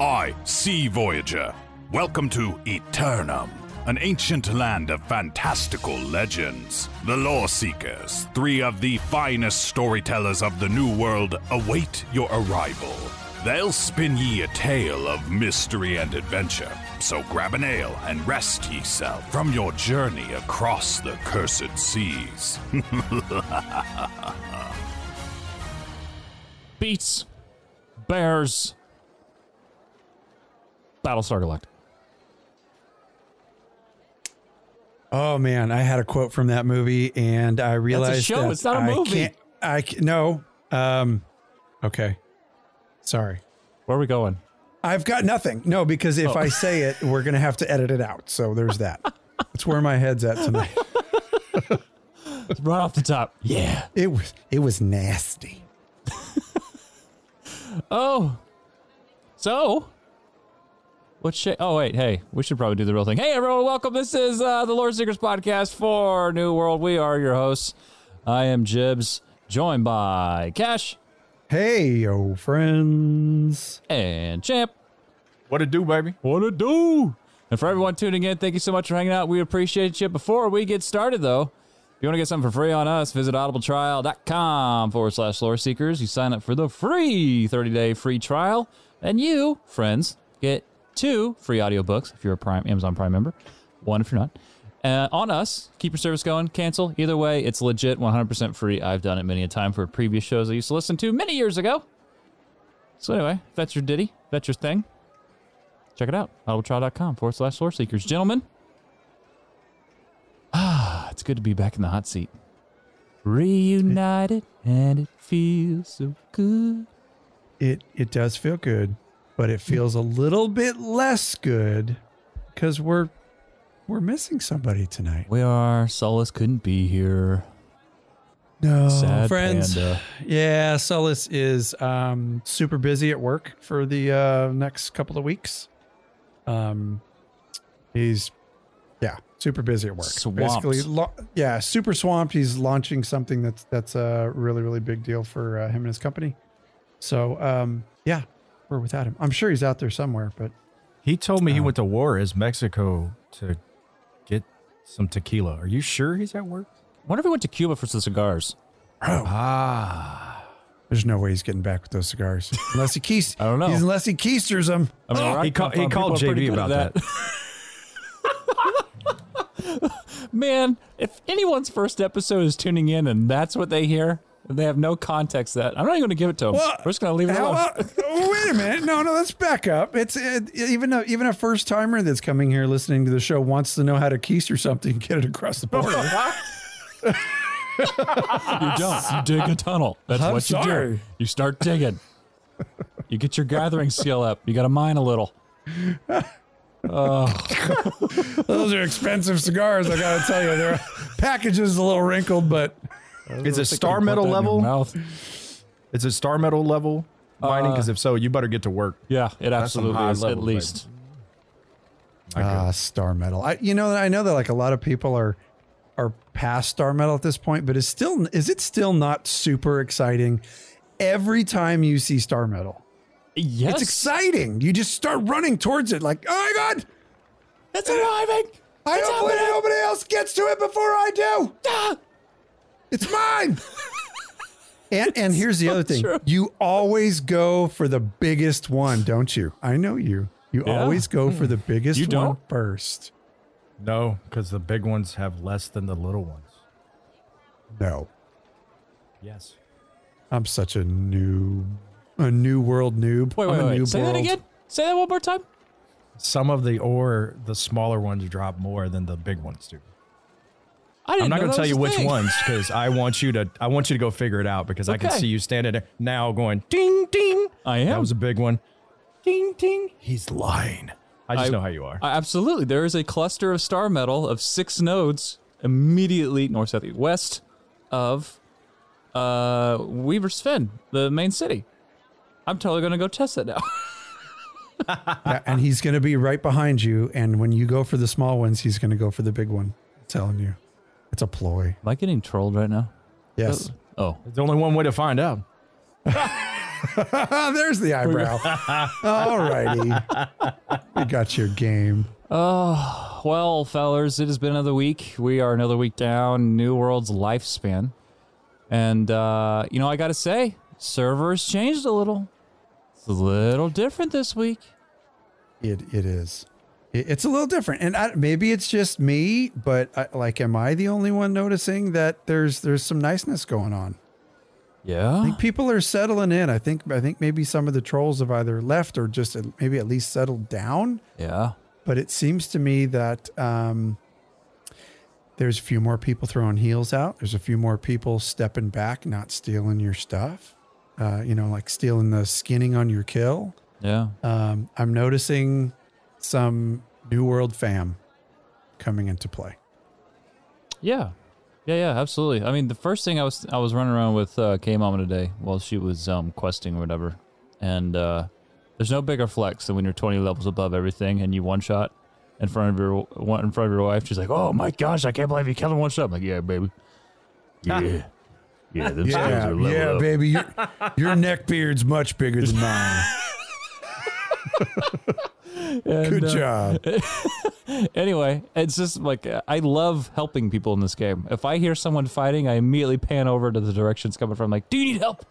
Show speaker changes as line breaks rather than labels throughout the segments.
I, Sea Voyager. Welcome to Aeternum, an ancient land of fantastical legends. The Lore Seekers, three of the finest storytellers of the New World, await your arrival. They'll spin ye a tale of mystery and adventure. So grab an ale and rest ye self from your journey across the cursed seas.
Beats, Bears, Battlestar Galactica.
Oh man, I had a quote from that movie, and I realized
show,
that
it's not a
I
movie.
Can't, I ca- no. Um, okay, sorry.
Where are we going?
I've got nothing. No, because if
Oh.
I say it, we're gonna have to edit it out. So there's that. That's where my head's at tonight.
right off the top. Yeah.
It was it was nasty.
Oh. So. What sh- Oh, wait. Hey, we should probably do the real thing. Hey, everyone. Welcome. This is uh, the Lore Seekers podcast for New World. We are your hosts. I am Jibs, joined by Cash
Hey, yo, friends.
and Champ.
What it do, baby?
What it do? And for everyone tuning in, thank you so much for hanging out. We appreciate you. Before we get started, though, if you want to get something for free on us, visit audibletrial.com forward slash lore seekers. You sign up for the free 30 day free trial, and you, friends, get two free audiobooks if you're a Prime Amazon Prime member, one if you're not. Uh, on us, keep your service going, cancel. Either way, it's legit, 100% free. I've done it many a time for previous shows I used to listen to many years ago. So, anyway, that's your ditty, that's your thing, check it out audibletrial.com forward slash lore seekers gentlemen ah it's good to be back in the hot seat reunited and it feels so good
It it does feel good, but it feels a little bit less good because we're we're missing somebody tonight.
we are solace couldn't be here
No,
sad
friends.
panda.
Yeah, Solus is um, super busy at work for the uh, next couple of weeks. Um, he's yeah, super busy at work.
Swamped.
Basically, lo- yeah, super swamped. He's launching something that's that's a really really big deal for uh, him and his company. So um, yeah, we're without him. I'm sure he's out there somewhere, but
He told me he
Oh.
went to war as Mexico to get some tequila. Are you sure he's at work?
wonder if he went to cuba for some cigars
Ah.
there's no way he's getting back with those cigars unless he keys.
I don't know.
Unless he keysters them.
I mean,
He
right?
ca- he called
are pretty
JB
good at
about
man if anyone's first episode is tuning in and that's what they hear and they have no context to that i'm not even going to give it to them
Well,
we're just going to leave it alone
about- oh, wait a minute. No, no, let's back up. It's it, even a, even a first timer that's coming here listening to the show wants to know how to keister something and get it across the border.
You don't. You dig a tunnel. That's
I'm
what you
sorry.
do. You start digging. You get your gathering skill up. You got to mine a little. Oh.
Those are expensive cigars. I got to tell you, their package is a little wrinkled, but
Is it star metal
that in your
level?
Mouth.
Is it star metal level mining? Because if so, you better get to work.
Yeah, it
some
absolutely is. At least.
ah, star metal. I you know I know that like a lot of people are are past star metal at this point, but is still is it still not super exciting? Every time you see star metal,
Yes.
it's exciting. You just start running towards it, like, oh my god,
It's arriving.
I
It's
don't believe
happening.
nobody else gets to it before I do.
Ah!
It's mine. and and here's the other thing.
true.
You always go for the biggest one, don't you? I know you. You
Yeah.
always go for the hmm. biggest
You don't?
first.
No, because the big ones have less than the little ones.
No.
Yes.
I'm such a noob. A new world noob.
Wait,
I'm
wait, wait.
noob
Say that again. Say that one more time.
Some of the ore, the smaller ones drop more than the big ones do.
I didn't
I'm not going to tell you which
thing.
ones because I want you to. I want you to go figure it out because I can see you standing there now going ding ding.
I am.
That was a big one. Ding ding. He's lying. I just
I-
know how you are.
Uh, absolutely. There is a cluster of star metal of six nodes immediately north, south, east, west of uh, Weaver's Fen, the main city. I'm totally going to go test that now.
And he's going to be right behind you. And when you go for the small ones, he's going to go for the big one. I'm telling you. It's a ploy.
Am I getting trolled right now?
Yes.
Oh,
There's only one way to find out.
There's the eyebrow. All righty. We got your game.
Oh, well, fellers, it has been another week. We are another week down New World's lifespan. And, uh, you know, I got to say, servers changed a little. It's a little different this week.
It it is. It, it's a little different, and I, maybe it's just me, but I, like, am I the only one noticing that there's there's some niceness going on? I
Yeah.
think people are settling in. I think I think maybe some of the trolls have either left or just maybe at least settled down.
Yeah.
But it seems to me that um, there's a few more people throwing heels out. There's a few more people stepping back, not stealing your stuff. Uh, you know, like stealing the skinning on your kill.
Yeah.
Um, I'm noticing some New World fam coming into play.
Yeah. Yeah, yeah, absolutely. I mean, the first thing I was I was running around with uh, K Mama today while she was um, questing or whatever, and uh, there's no bigger flex than when you're 20 levels above everything and you one shot in front of your one in front of your wife. She's like, "Oh my gosh, I can't believe you killed him one shot." I'm like, "Yeah, baby, yeah, yeah, them
Yeah,
are level
yeah,
up."
baby. Your, your neck beard's much bigger than mine. Good
And, uh,
job.
Anyway, it's just like uh, I love helping people in this game. If I hear someone fighting, I immediately pan over to the direction it's coming from. Like, do you need help?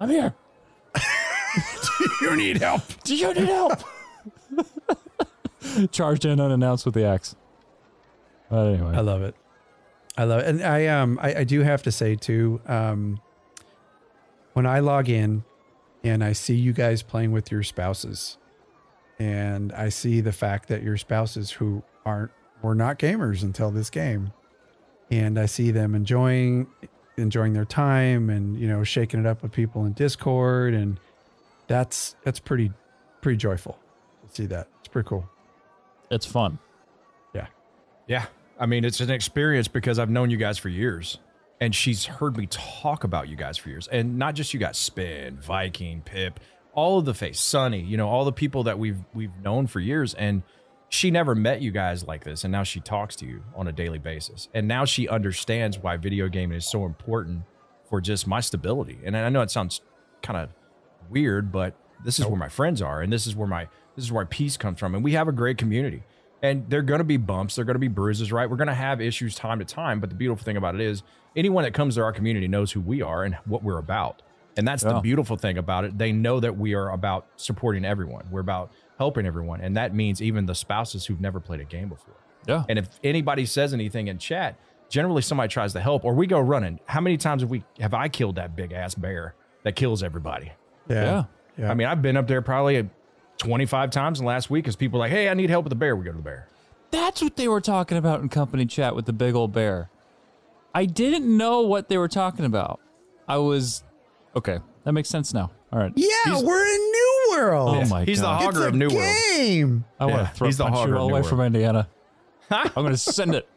I'm here.
Do you need help.
Do you need help? Charged in unannounced with the axe. But anyway,
I love it. I love it. And I um I, I do have to say too, um when I log in and I see you guys playing with your spouses and I see the fact that your spouses who aren't were not gamers until this game and I see them enjoying enjoying their time and you know shaking it up with people in Discord and that's that's pretty pretty joyful to see that. It's pretty cool.
it's fun.
Yeah.
Yeah. I mean, it's an experience because I've known you guys for years. And she's heard me talk about you guys for years. And not just you guys, Spin, Viking, Pip, all of the face, Sunny, you know, all the people that we've we've known for years. And she never met you guys like this. And now she talks to you on a daily basis. And now she understands why video gaming is so important for just my stability. And I know it sounds kind of weird, but this is where my friends are, and this is where my this is where peace comes from. And we have a great community. And there are going to be bumps, there are going to be bruises, right? We're going to have issues time to time. But the beautiful thing about it is, anyone that comes to our community knows who we are and what we're about. And that's the beautiful thing about it. They know that we are about supporting everyone. We're about helping everyone, and that means even the spouses who've never played a game before.
Yeah.
And if anybody says anything in chat, generally somebody tries to help, or we go running. How many times have we have I killed that big ass bear that kills everybody?
Yeah.
Yeah.
I mean, I've been up there probably 25 times in the last week because people are like, hey, I need help with the bear. We go to the bear.
That's what they were talking about in company chat with the big old bear. I didn't know what they were talking about. I was okay. That makes sense now. All right.
Yeah, we're in New World.
Oh my
He's
god.
He's the
It's
hogger
a
of New World.
game.
I want
Yeah,
to throw
he's the
punch you all the way from Indiana. I'm going to send it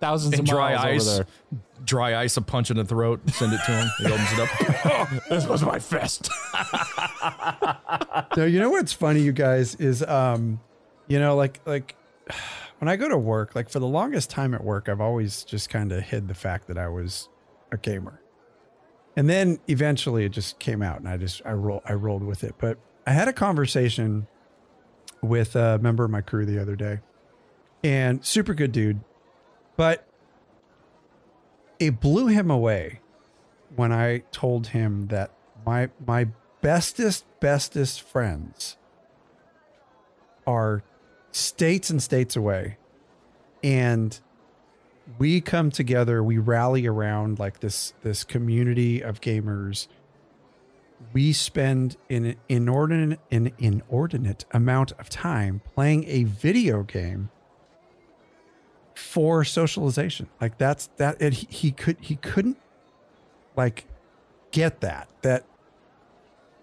thousands
And
of
dry
miles
ice,
over there.
dry ice, a punch in the throat, send it to him. He opens it up.
there. This was my fist.
No, you know what's funny, you guys, is um, you know, like like when I go to work, like for the longest time at work, I've always just kind of hid the fact that I was a gamer. And then eventually it just came out and I just I roll I rolled with it. But I had a conversation with a member of my crew the other day. And super good dude. But it blew him away when I told him that my my bestest bestest friends are states and states away and we come together we rally around like this this community of gamers. We spend an inordinate an inordinate amount of time playing a video game for socialization. Like that's that he, he could he couldn't like get that that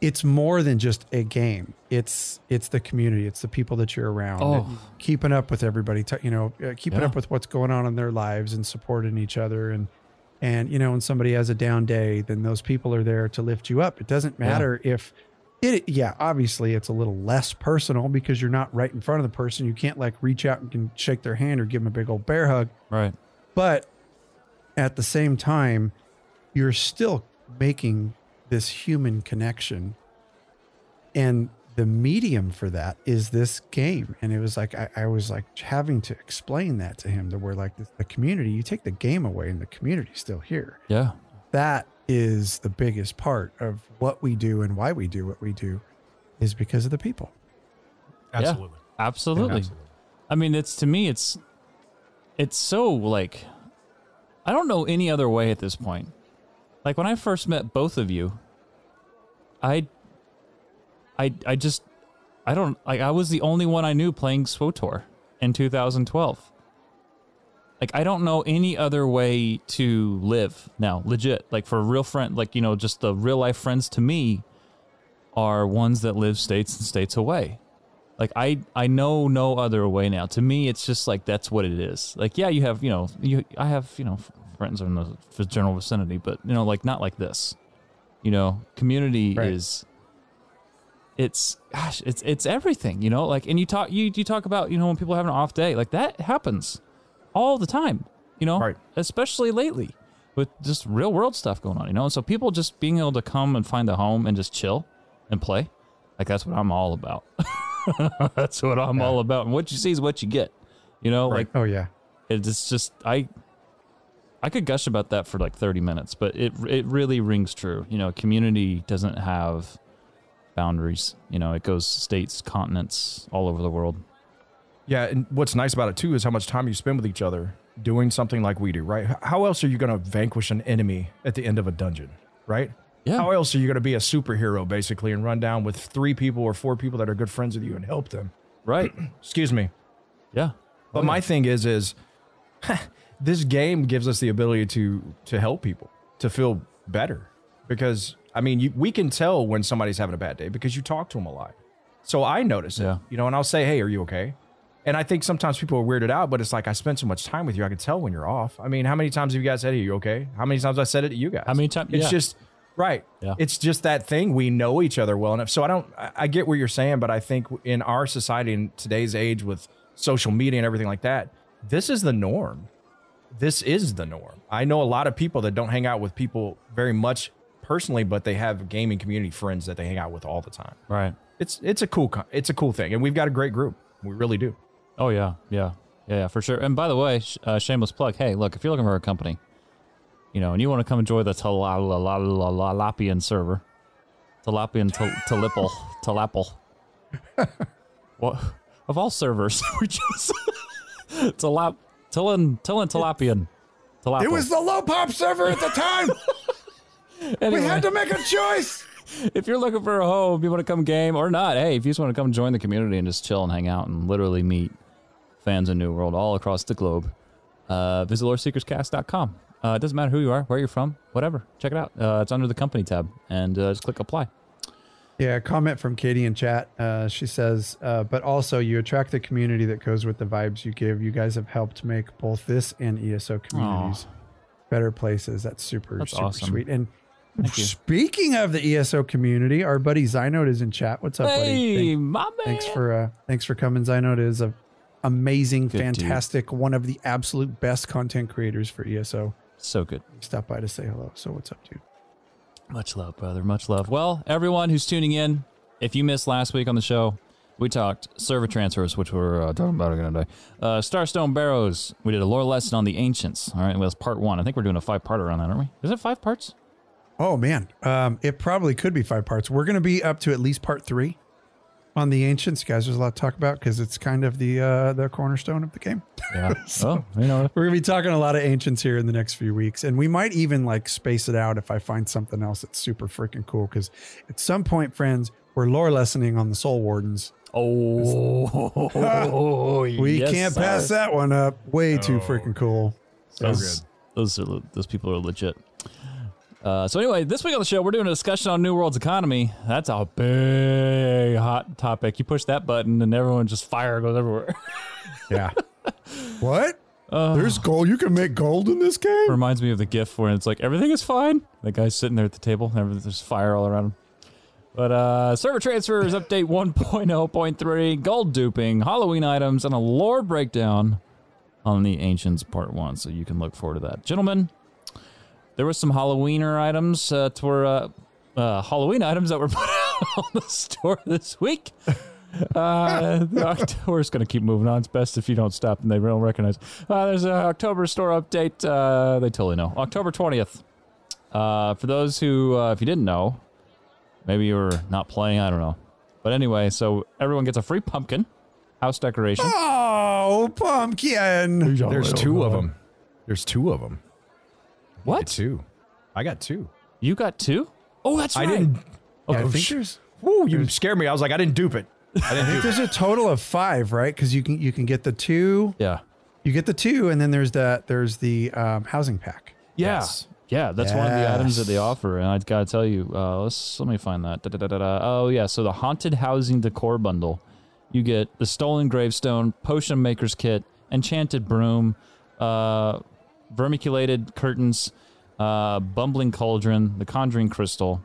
it's more than just a game. It's it's the community. It's the people that you're around
Oh.
keeping up with everybody you know uh, keeping
Yeah.
up with what's going on in their lives and supporting each other. And and you know when somebody has a down day then those people are there to lift you up. It doesn't matter if it yeah obviously it's a little less personal because you're not right in front of the person. You can't like reach out and can shake their hand or give them a big old bear hug.
Right.
but at the same time, you're still making this human connection and the medium for that is this game. And it was like I, I was like having to explain that to him. That we're like the, the community. You take the game away, and the community's still here.
Yeah.
That is the biggest part of what we do and why we do what we do, is because of the people.
Absolutely.
Yeah, absolutely.
Absolutely.
I mean, it's to me, it's it's so like I don't know any other way at this point. Like when I first met both of you, I I I just I don't like I was the only one I knew playing SWTOR in 2012. Like I don't know any other way to live now, legit. Like for real friend, like you know, just the real life friends to me are ones that live states and states away. Like I I know no other way now. To me, it's just like that's what it is. Like yeah, you have you know you I have you know friends in the general vicinity, but you know like not like this. You know, community
Right.
is it's gosh it's it's everything you know like and you talk you you talk about you know when people have an off day like that happens all the time you know
Right.
especially lately with just real world stuff going on you know and so people just being able to come and find a home and just chill and play like that's what i'm all about that's what i'm all about and what you see is what you get you know like
Oh yeah.
it's just I I could gush about that for like 30 minutes, but it it really rings true. You know, community doesn't have boundaries. You know, it goes states, continents, all over the world.
Yeah, and what's nice about it too is how much time you spend with each other doing something like we do, right? How else are you going to vanquish an enemy at the end of a dungeon, right?
Yeah.
How else are you going to be a superhero basically and run down with three people or four people that are good friends with you and help them?
Right.
Excuse me.
yeah.
But my thing is, is this game gives us the ability to to help people to feel better because I mean, you, we can tell when somebody's having a bad day because you talk to them a lot. So I notice
Yeah.
it, you know, and I'll say, "Hey, are you okay?" And I think sometimes people are weirded out, but it's like I spent so much time with you, I can tell when you're off. I mean, how many times have you guys said, "Are you okay?" How many times I said it to you guys?
How many times-
It's
yeah.
just right.
Yeah.
It's just that thing. We know each other well enough. So I don't. I, I get what you're saying, but I think in our society in today's age with social media and everything like that, this is the norm. This is the norm. I know a lot of people that don't hang out with people very much personally, but they have gaming community friends that they hang out with all the time.
Right.
It's it's a cool it's a cool thing, and we've got a great group. We really do.
Oh yeah. Yeah. Yeah, yeah, for sure. And by the way, sh- uh, shameless plug. Hey, look, if you're looking for a company, you know, and you want to come enjoy the Talapian server, Talapian Tal- Talipple, Talapple. what of all servers, we just Talap, Tillan, Tillan, Talapian, Talapple.
It was the low pop server at the time.
Anyway,
we had to make a choice.
if you're looking for a home, you want to come game or not, hey, if you just want to come join the community and just chill and hang out and literally meet fans of New World all across the globe, uh, visit loreseekerscast.com. Uh, it doesn't matter who you are, where you're from, whatever. Check it out. Uh, it's under the company tab and uh, just click apply.
Yeah, a comment from Katie in chat. Uh, she says, uh, but also you attract the community that goes with the vibes you give. You guys have helped make both this and ESO communities better places. That's super,
That's
super
awesome.
sweet. And
Thank you.
speaking of the ESO community, our buddy Zynode is in chat. What's up, buddy?
Hey,
Thank-
my man.
thanks for uh, thanks for coming. Zynode is a amazing,
Good dude.
fantastic, one of the absolute best content creators for ESO.
So good.
Stop by to say hello. So what's up, dude?
Much love, brother. Much love. Well, everyone who's tuning in, if you missed last week on the show, we talked server transfers, which we're uh, talking about again today. Uh, Starstone Barrows. We did a lore lesson on the ancients. All right, well, that's part one. I think we're doing a five-parter on that, aren't we? Is it five parts?
Oh man, um, it probably could be five parts. We're going to be up to at least part three on the ancients, guys. There's a lot to talk about because it's kind of the uh, the cornerstone of the game.
Yeah. oh, you know.
We're going to be talking a lot of ancients here in the next few weeks, and we might even like space it out if I find something else that's super freaking cool. Because at some point, friends, we're lore lessoning on the Soul Wardens.
Oh,
We
yes,
can't
sir.
pass that one up. Way too freaking cool.
those, Those are those people are legit. Uh, so anyway, this week on the show, we're doing a discussion on New World's economy. That's a big hot topic. You push that button, and everyone just fire goes everywhere.
Yeah. what? There's gold. You can make gold in this game.
Reminds me of the GIF where it's like everything is fine. The guy's sitting there at the table, and there's fire all around him. But uh, server transfers update 1.0.3, gold duping, Halloween items, and a lore breakdown on the Ancients Part 1. So you can look forward to that. Gentlemen, there was some Halloweener items uh, were, uh, uh, Halloween items that were put out on the store this week. Uh, the October is going to keep moving on. It's best if you don't stop and they don't recognize. Uh, there's an October store update. Uh, they totally know. October 20th. Uh, for those who, uh, if you didn't know, maybe you were not playing, I don't know. But anyway, so everyone gets a free pumpkin, house decoration.
Oh, pumpkin.
There's two of them. There's two of them.
What?
Two. I got two.
You got two? Oh, that's
I
right.
didn't.
Yeah, I
Oh,
think there's
Woo, you scared me. I was like, I didn't dupe it. I didn't dupe it.
there's a total of five, right? Because you can you can get the two,
Yeah.
you get the two, and then there's that there's the um, housing pack.
Yeah.
Yes.
Yeah, that's one of the items that they offer, and I gotta tell you, uh, let's let me find that. Da-da-da-da-da. Oh yeah, so the haunted housing decor bundle, you get the stolen gravestone, potion maker's kit, enchanted broom, uh, vermiculated curtains, uh, bumbling cauldron, the conjuring crystal,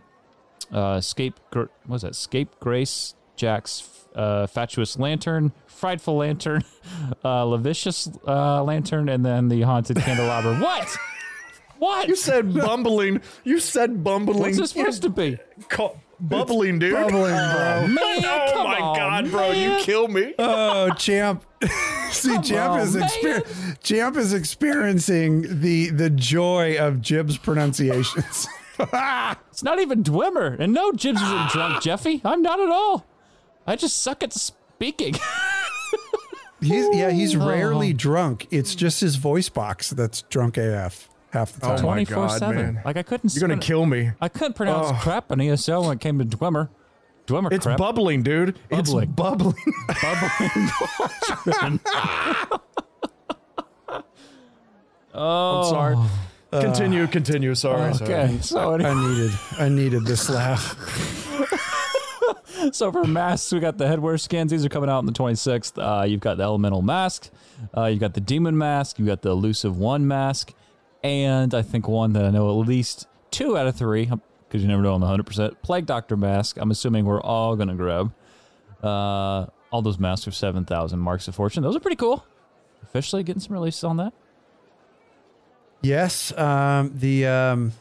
uh, scape what was that? Scape grace Jack's uh, fatuous lantern, frightful lantern, uh, lavicious uh, lantern, and then the haunted candelabra. what? What?
You said bumbling. You said bumbling.
What's this supposed to be?
Ca- bubbling, dude.
Bubbling, bro.
Oh, man,
oh
come
my
on,
god, bro! You kill me.
Oh, champ! See, champ
on,
is exper- champ is experiencing the the joy of Jib's pronunciations.
It's not even Dwimmer, And no, Jibs isn't drunk, Jeffy. I'm not at all. I just suck at speaking.
he's yeah, he's
Oh.
rarely drunk. It's just his voice box that's drunk AF half the time.
Oh my
24
God,
7.
man.
Like, I couldn't
You're gonna kill me.
I couldn't pronounce
Oh.
crap in ESL when it came to Dwemer. Dwemer
It's
crap.
bubbling, dude.
Bubbling.
It's bubbling.
bubbling. oh,
I'm sorry. continue, continue. Sorry, sorry.
Okay, so anyway.
I needed I needed this laugh.
So for masks, we got the headwear skins. These are coming out on the 26th. Uh, you've got the elemental mask, uh, you've got the demon mask, you've got the elusive one mask, and I think one that I know at least two out of three, because you never know on the 100%, plague doctor mask. I'm assuming we're all going to grab. Uh, all those masks are 7,000 marks of fortune. Those are pretty cool. Officially getting some releases on that.
Yes, um, the um,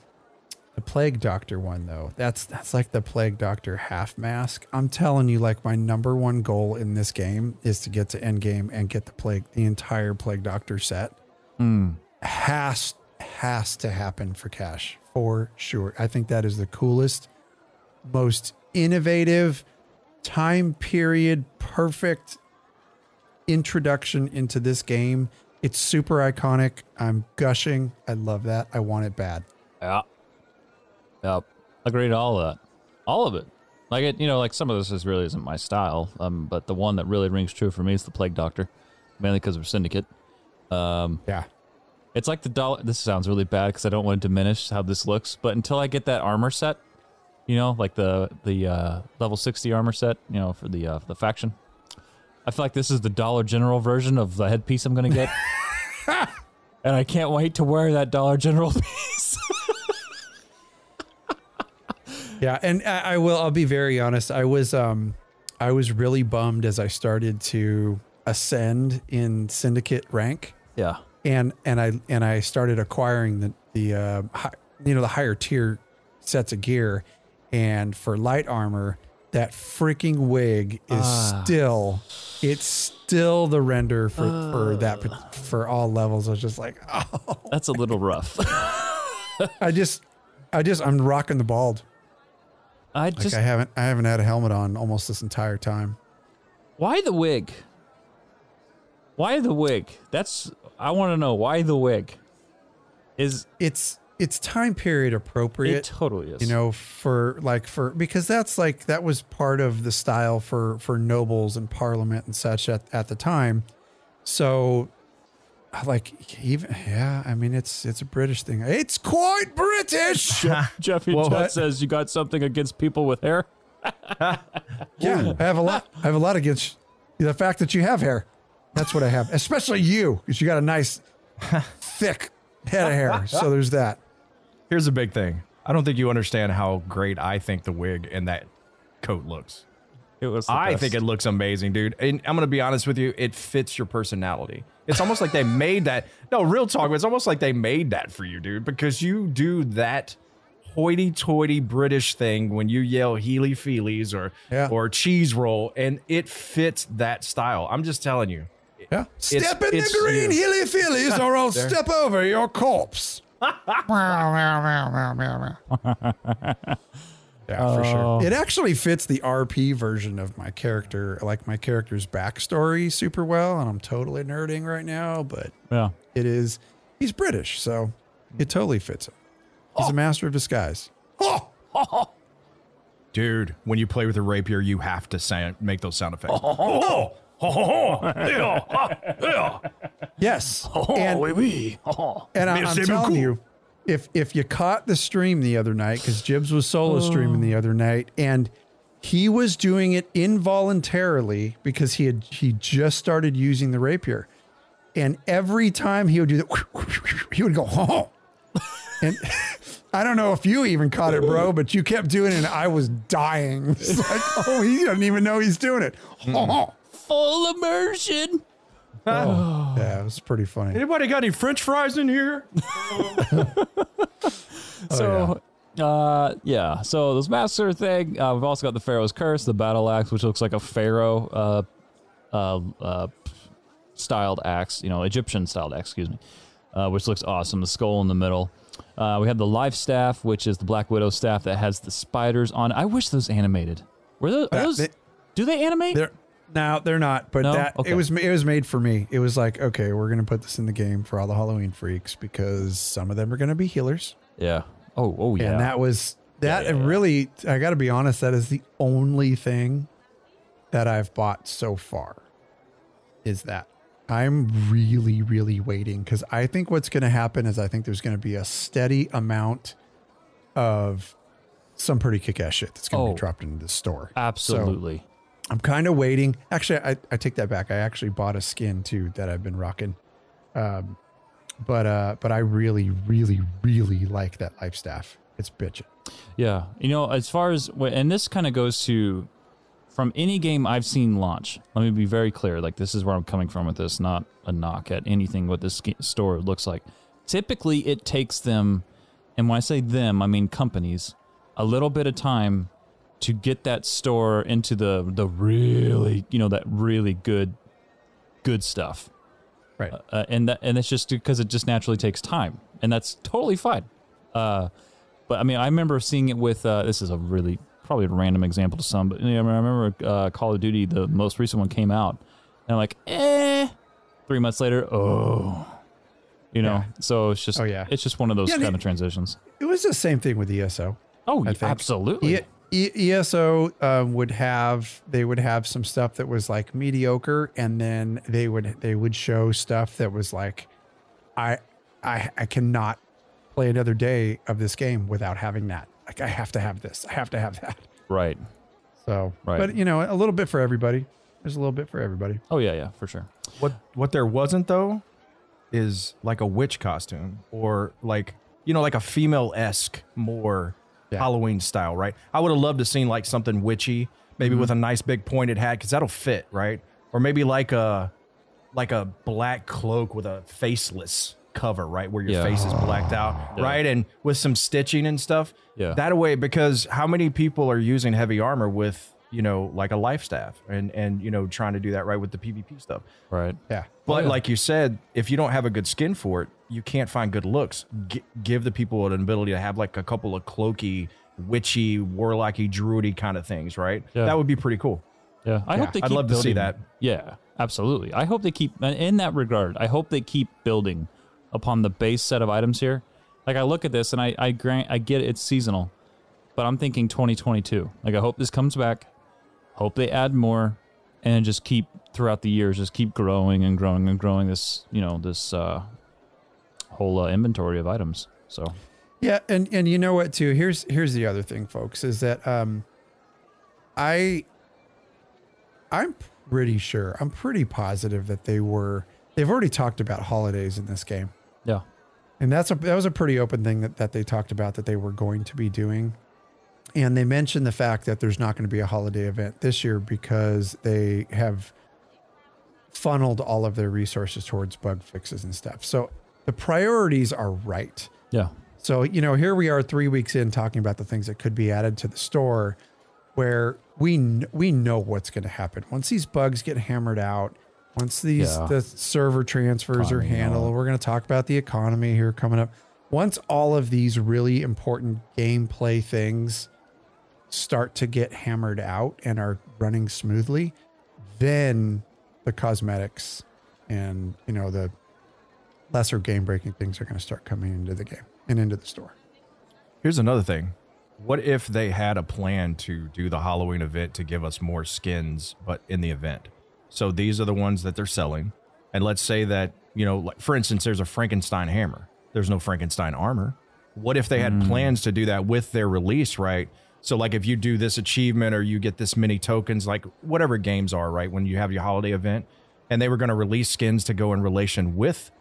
the plague doctor one though. That's that's like the plague doctor half mask. I'm telling you, like my number one goal in this game is to get to end game and get the plague, the entire plague doctor set. Has has to happen for cash for sure. I think that is the coolest, most innovative, time period perfect introduction into this game. It's super iconic. I'm gushing. I love that. I want it bad.
Yeah. Yep. Agreed to all of that. All of it. Like it, you know, like some of this is really isn't my style. Um, but the one that really rings true for me is the Plague Doctor, mainly because of Syndicate. Um,
Yeah.
It's like the dollar. This sounds really bad because I don't want to diminish how this looks, but until I get that armor set, you know, like the the uh, level sixty armor set, you know, for the uh, the faction, I feel like this is the Dollar General version of the headpiece I'm gonna get, and I can't wait to wear that Dollar General piece.
Yeah, and I, I will. I'll be very honest. I was um, I was really bummed as I started to ascend in syndicate rank,
yeah.
And and I and I started acquiring the the uh, hi, you know the higher tier sets of gear, and for light armor, that freaking wig is still it's still the render for for that for all levels. I was just like, oh,
That's a little rough.
I just I just I'm rocking the bald.
I
Like
just
I haven't I haven't had a helmet on almost this entire time.
why the wig? Why the wig? That's I want to know why the wig. Is
It's it's time period appropriate.
it totally is?
you know for like for because that's like that was part of the style for for nobles and parliament and such at, at the time so like even yeah i mean it's it's a british thing it's quite british
Jeffy
Well,
Chet says you got something against people with hair.
yeah i have a lot i have a lot against the fact that you have hair that's what i have especially you because you got a nice thick head of hair so there's that
Here's the big thing. I don't think you understand how great I think the wig and that coat looks.
It was. the
I
best.
think it looks amazing, dude. And I'm gonna be honest with you, it fits your personality. It's almost like they made that. No, real talk. It's almost like they made that for you, dude, because you do that hoity-toity British thing when you yell Healy Feelies or
Yeah.
or cheese roll, and it fits that style. I'm just telling you.
Yeah. Step in the green
you.
hilly feelies or I'll step over your corpse. Yeah, for
Oh.
sure. It uh, actually fits the RP version of my character, like my character's backstory super well. And I'm totally nerding right now, but
Yeah.
it is, he's British, so it totally fits him. He's a master of disguise. Oh,
Dude, when you play with a rapier, you have to sound, make those sound effects. Oh, Oh,
yes. Oh, and, and I, I'm telling
beaucoup.
you, if if you caught the stream the other night, because Jibs was solo streaming the oh. other night, and he was doing it involuntarily because he had he just started using the rapier, and every time he would do that, he would go, oh. and I don't know if you even caught it, bro, but you kept doing it, and I was dying. It's like, oh, he doesn't even know he's doing it. Oh.
Full immersion.
Yeah, it was pretty funny.
Anybody got any French fries in here?
So, uh, yeah. So this master thing. Uh, we've also got the Pharaoh's Curse, the battle axe, which looks like a pharaoh, uh, uh, uh, styled axe. You know, Egyptian styled axe. Excuse me. Uh, which looks awesome. The skull in the middle. Uh, we have the life staff, which is the Black Widow staff that has the spiders on. it. I wish those animated. Were those? Are
That-
those
they-
do they animate?
They're no, they're not. But
No?
that
Okay.
it was it was made for me. It was like, okay, we're gonna put this in the game for all the Halloween freaks because some of them are gonna be healers,
Yeah. Oh. Oh yeah.
and that was that.
Yeah, yeah, yeah.
really, I got to be honest. That is the only thing that I've bought so far. Is that I'm really, really waiting because I think what's going to happen is I think there's going to be a steady amount of some pretty kick-ass shit that's going to
Oh.
be dropped into the store. So,
Absolutely.
I'm kind of waiting. Actually, I, I take that back. I actually bought a skin too that I've been rocking. Um, but uh, but I really, really, really like that life staff. It's bitchin'.
Yeah, you know, as far as and this kind of goes to from any game I've seen launch. Let me be very clear. Like this is where I'm coming from with this, not a knock at anything what this store looks like. Typically, it takes them, and when I say them, I mean companies, a little bit of time to get that store into the the really you know that really good good stuff
Right.
uh, and that and it's just because it just naturally takes time, and that's totally fine. Uh, but I mean, I remember seeing it with uh, this is a really probably a random example to some, but you know, I remember uh, Call of Duty, the most recent one came out, and I'm like, eh. Three months later, oh, you know.
Yeah.
So it's just,
Oh, yeah.
it's just one of those
Yeah,
kind
the-
of transitions.
it was the same thing with ESO.
Oh,
I think.
absolutely.
E- E- ESO um, would have they would have some stuff that was like mediocre, and then they would they would show stuff that was like, I I I cannot play another day of this game without having that. Like I have to have this. I have to have that.
right.
So,
Right.
but you know, a little bit for everybody. There's a little bit for everybody.
Oh yeah, yeah, for sure.
What what there wasn't though is like a witch costume or like you know like a female esque more
Yeah.
Halloween style, right? I would have loved to seen like something witchy, maybe
Mm-hmm.
with a nice big pointed hat because that'll fit, right? Or maybe like a like a black cloak with a faceless cover, right, where your
Yeah.
face is blacked out, right, and with some stitching and stuff.
Yeah.
that way because how many people are using heavy armor with you know like a life staff and and you know trying to do that right with the PvP stuff.
Right.
Yeah.
But
yeah.
like you said, if you don't have a good skin for it, you can't find good looks. G- give the people an ability to have like a couple of cloaky, witchy, warlocky, druidy kind of things, right?
Yeah.
That would be pretty cool.
Yeah, I hope they.
I'd
Keep
love to see
building-
that.
Yeah, absolutely. I hope they keep in that regard. I hope they keep building upon the base set of items here. Like I look at this and I I grant I get it's seasonal, but I'm thinking 2022. Like I hope this comes back. Hope they add more, and just keep throughout the years, just keep growing and growing and growing this you know this uh, whole uh, inventory of items. So
Yeah, and and you know what too? Here's here's the other thing, folks, is that um I I'm pretty sure, I'm pretty positive that they were they've already talked about holidays in this game.
yeah,
And that's a that was a pretty open thing that, that they talked about that they were going to be doing. And they mentioned the fact that there's not going to be a holiday event this year because they have funneled all of their resources towards bug fixes and stuff. So the priorities are right.
yeah,
So, you know, here we are 3 weeks in talking about the things that could be added to the store where we kn- we know what's going to happen. Once these bugs get hammered out, once these
Yeah.
the server transfers are
Economy all
handled, we're going to talk about the economy here coming up. Once all of these really important gameplay things start to get hammered out and are running smoothly, then the cosmetics and you know the lesser game breaking things are going to start coming into the game and into the store.
Here's another thing. What if they had a plan to do the Halloween event to give us more skins, but in the event? So these are the ones that they're selling. And let's say that, you know, like for instance, there's a Frankenstein hammer. There's no Frankenstein armor. What if they had hmm. plans to do that with their release, right? So like if you do this achievement or you get this many tokens, like whatever games are, right? When you have your holiday event, and they were going to release skins to go in relation with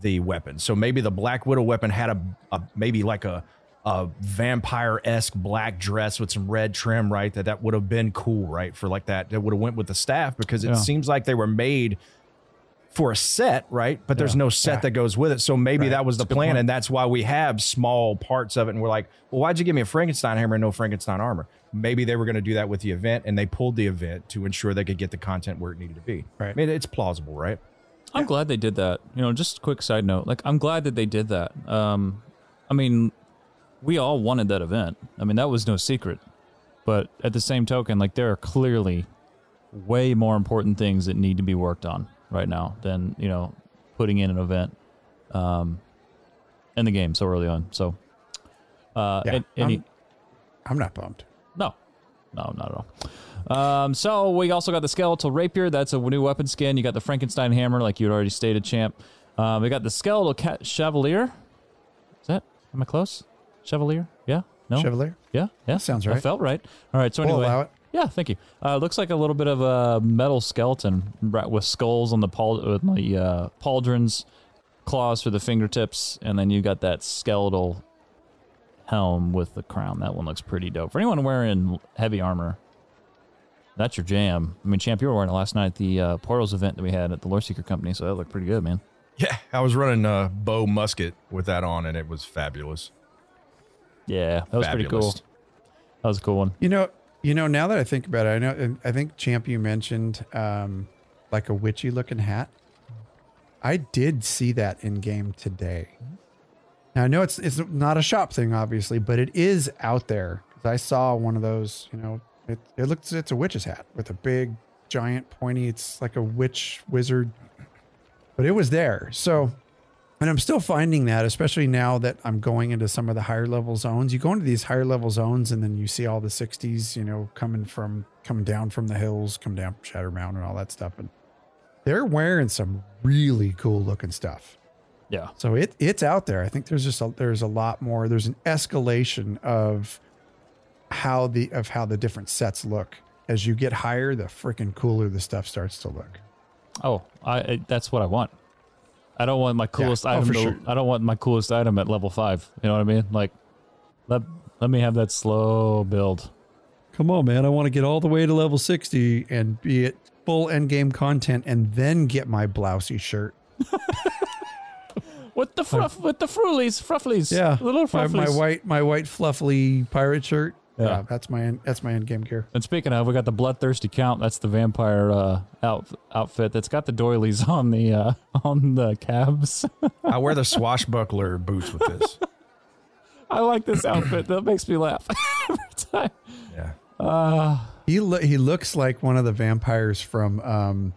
the weapon. So maybe the Black Widow weapon had a, a maybe like a a vampire esque black dress with some red trim, right? That that would have been cool, right? For like that, that would have went with the staff because it
Yeah.
seems like they were made for a set, right? But there's
Yeah.
no set
Yeah.
that goes with it. So maybe that was the
That's
plan, and that's why we have small parts of it. And we're like, well, why'd you give me a Frankenstein hammer and no Frankenstein armor? Maybe they were going to do that with the event, and they pulled the event to ensure they could get the content where it needed to be.
Right.
I mean, it's plausible, right?
I'm glad they did that. You know, just a quick side note. Like, I'm glad that they did that. Um, I mean, we all wanted that event. I mean, that was no secret. But at the same token, like, there are clearly way more important things that need to be worked on right now than you know putting in an event um, in the game so early on. So, uh,
Yeah,
any,
I'm- I'm not bummed.
no, no, not at all. Um, so we also got the skeletal rapier. That's a new weapon skin. You got the Frankenstein hammer, like you had already stated, champ. Um, we got the skeletal cat chevalier. Is that? Am I close? Chevalier? Yeah. No.
Chevalier?
Yeah. Yeah.
sounds
That
right.
felt right. All right. So anyway.
We'll allow it.
Yeah. Thank you. Uh, looks like a little bit of a metal skeleton right, with skulls on the pal- with the uh, pauldrons, claws for the fingertips, and then you got that skeletal helm with the crown. That one looks pretty dope. For anyone wearing heavy armor, that's your jam. I mean, Champ, you were wearing it last night at the uh, Portals event that we had at the Lore Seeker Company, so that looked pretty good, man.
Yeah, I was running a bow musket with that on, and it was fabulous.
Yeah, that was pretty cool. That was a cool one.
You know, you know. Now that I think about it, I know. I think Champ, you mentioned um, like a witchy looking hat. I did see that in game today. Now I know it's it's not a shop thing, obviously, but it is out there. 'Cause I saw one of those. You know, it it looks it's a witch's hat with a big, giant, pointy. It's like a witch wizard, but it was there. So and I'm still finding that, especially now that I'm going into some of the higher level zones. You go into these higher level zones, and then you see all the 60s, you know, coming from coming down from the hills, come down from Shattered Mountain, and all that stuff. And they're wearing some really cool looking stuff.
Yeah.
So it it's out there. I think there's just a, there's a lot more. There's an escalation of how the of how the different sets look. As you get higher, the freaking cooler the stuff starts to look.
Oh, I, I that's what I want. I don't want my coolest
Oh,
item.
for
to-
sure.
I don't want my coolest item at level five. You know what I mean? Like, let let me have that slow build.
Come on, man. I want to get all the way to level 60 and be at full end game content and then get my blousy shirt.
With the fruff, with the frulies, frufflies.
Yeah.
little
My,
frufflies.
my white my white fluffly pirate shirt.
Yeah.
Yeah, that's my end, that's my end game gear.
And speaking of, we got the bloodthirsty count. That's the vampire uh, out, outfit that's got the doilies on the uh, on the cabs.
I wear the swashbuckler boots with this.
I like this outfit. That makes me laugh every time.
Yeah.
He lo- he looks like one of the vampires from um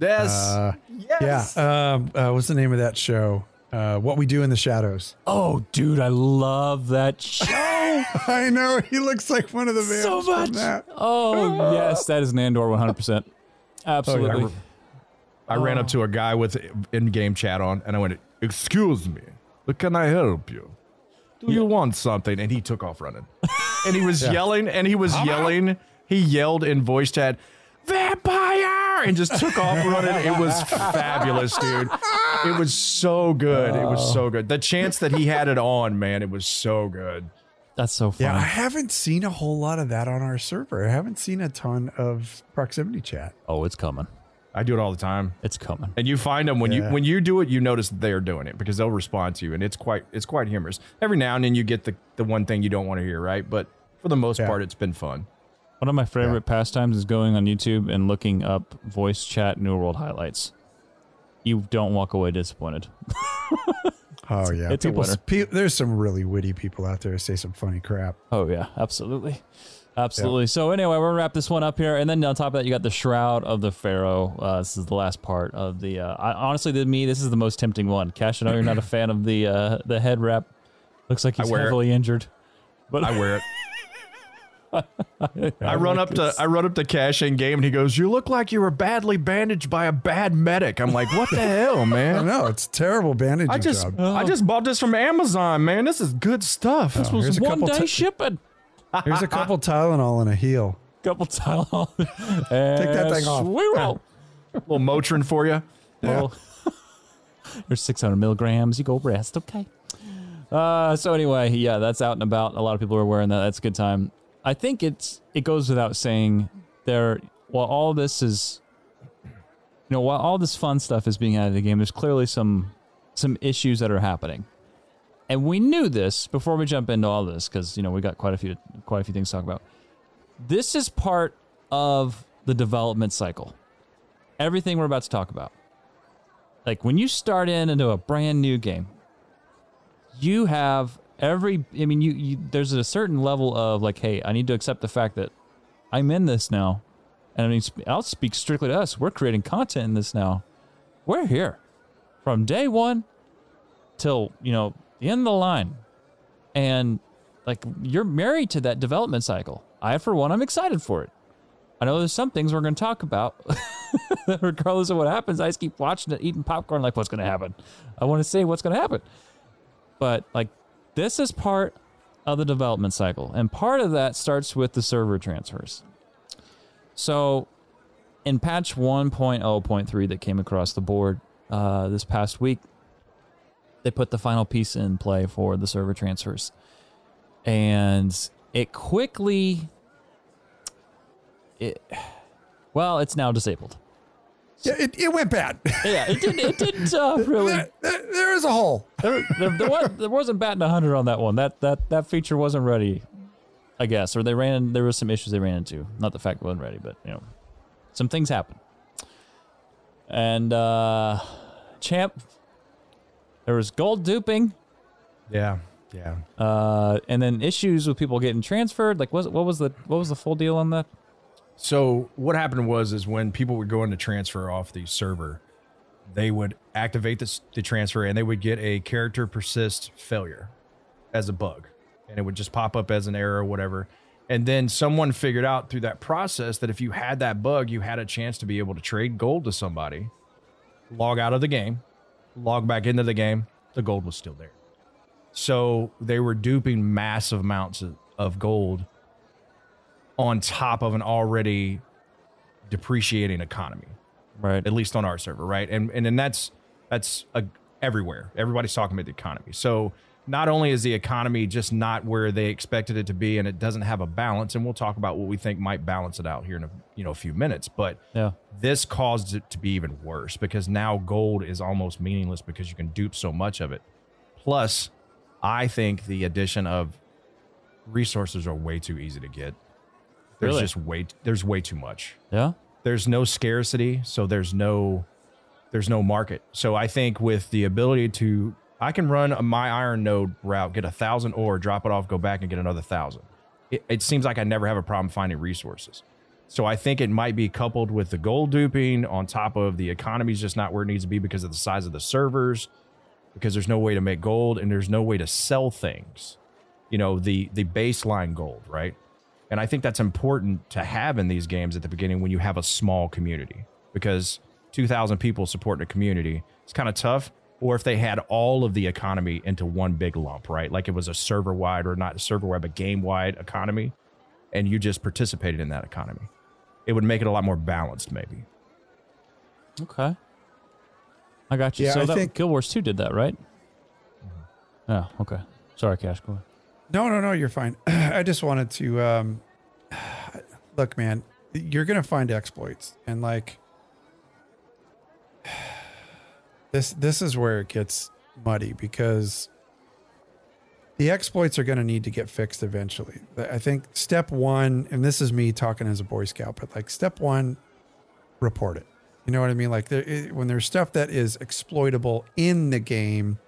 Yes.
uh
yes.
yeah um uh, what's the name of that show? Uh, what we do in the shadows.
Oh, dude, I love that show
I know he looks like one of the vamps
so much.
from that.
Oh, yes, that is a Nandor 100%. Absolutely.
I ran up to a guy with in-game chat on, and I went, "Excuse me, but can I help you? Do you want something?" And he took off running, and he was yelling, and he was yelling. He yelled in voice chat, "Vampire!" and just took off running. It was fabulous, dude. It was so good. It was so oh. good. The chance that he had it on, man, it was so good.
That's so fun.
Yeah, I haven't seen a whole lot of that on our server. I haven't seen a ton of proximity chat.
oh, it's coming.
I do it all the time.
It's coming.
And you find them when you when you do it, you notice they are doing it because they'll respond to you, and it's quite it's quite humorous. Every now and then you get the the one thing you don't want to hear, right? But for the most
Yeah.
part, it's been fun.
One of my favorite pastimes is going on YouTube and looking up voice chat New World highlights. You don't walk away disappointed.
Oh yeah,
it's a
people,
winner.
pe- there's some really witty people out there who say some funny crap.
Oh yeah, absolutely, absolutely. So anyway, we're gonna wrap this one up here, and then on top of that, you got the Shroud of the Pharaoh. Uh, this is the last part of the. Uh, I, honestly, to me, this is the most tempting one. Cash, I know you're not a fan of the uh, the head wrap. Looks like he's
wear it.
heavily injured. But
I wear it. I run
like
up to. I run up to Cash in game, and he goes, "You look like you were badly bandaged by a bad medic." I'm like, "What the hell, man?"
No, it's terrible bandaging
I just
job.
I just bought this from Amazon, man. This is good stuff.
this
here's
was
a
one
couple
day
ti-
shipping.
Here's a couple Tylenol and a heel.
Couple Tylenol.
Take that thing off.
We roll.
little Motrin for you.
Well, there's 600 milligrams. You go rest, okay? Uh, so anyway, yeah, that's out and about. A lot of people are wearing that. That's a good time. I think it's it goes without saying there. While all this is, you know, while all this fun stuff is being added to the game, there's clearly some some issues that are happening, and we knew this before we jump into all this because you know we got quite a few quite a few things to talk about. This is part of the development cycle. Everything we're about to talk about like when you start in into a brand new game you have every i mean you, you there's a certain level of like hey i need to accept the fact that i'm in this now. And i mean i'll speak strictly to us. We're creating content in this now. We're here from day one till you know the end of the line. And like you're married to that development cycle. I for one i'm excited for it. I know there's some things we're going to talk about. Regardless of what happens, I just keep watching it, eating popcorn, like, what's going to happen? I want to see what's going to happen. But, like, this is part of the development cycle. And part of that starts with the server transfers. So, in patch 1.0.3 that came across the board uh, this past week, they put the final piece in play for the server transfers. And it quickly. It, well, it's now disabled.
Yeah, it, it went bad.
Yeah, it didn't. It didn't uh, really.
there, there- there is a hole.
There, there, there, was, there wasn't batting hundred on that one. That that that feature wasn't ready, I guess, or they ran. There was some issues they ran into. Not the fact it wasn't ready, but you know, some things happen. And uh champ, there was gold duping,
Yeah, yeah.
uh, and then issues with people getting transferred. Like, was what was the what was the full deal on that?
So what happened was is when people would go in to transfer off the server, they would activate this, the transfer and they would get a character persist failure as a bug, and it would just pop up as an error or whatever. And then someone figured out through that process that if you had that bug, you had a chance to be able to trade gold to somebody, log out of the game, log back into the game, the gold was still there. So they were duping massive amounts of, of gold on top of an already depreciating economy,
Right.
at least on our server, right? And and then that's that's uh everywhere. Everybody's talking about the economy. So not only is the economy just not where they expected it to be, and it doesn't have a balance, and we'll talk about what we think might balance it out here in a you know a few minutes, but
Yeah.
this caused it to be even worse because now gold is almost meaningless because you can dupe so much of it. Plus, I think the addition of resources are way too easy to get. There's
Really?
just way there's way too much.
Yeah.
There's no scarcity, so there's no there's no market. So I think with the ability to I can run a my iron node route, get a thousand ore, drop it off, go back and get another thousand. It, it seems like I never have a problem finding resources. So I think it might be coupled with the gold duping on top of the economy's just not where it needs to be because of the size of the servers, because there's no way to make gold and there's no way to sell things. You know, the the baseline gold, right? And I think that's important to have in these games at the beginning when you have a small community because 2,000 people supporting a community is kind of tough. Or if they had all of the economy into one big lump, right? Like it was a server wide or not server wide, but game wide economy, and you just participated in that economy. It would make it a lot more balanced, maybe.
Okay. I got you.
Yeah,
so
I
that
think-
Guild Wars 2 did that, right? Oh, okay. Sorry, Cash. Go ahead.
No, no, no, you're fine. I just wanted to um look, man, you're gonna find exploits and like this this is where it gets muddy because the exploits are going to need to get fixed eventually. I think step one, and this is me talking as a Boy Scout, but like step one, report it. You know what I mean? Like there, when there's stuff that is exploitable in the game,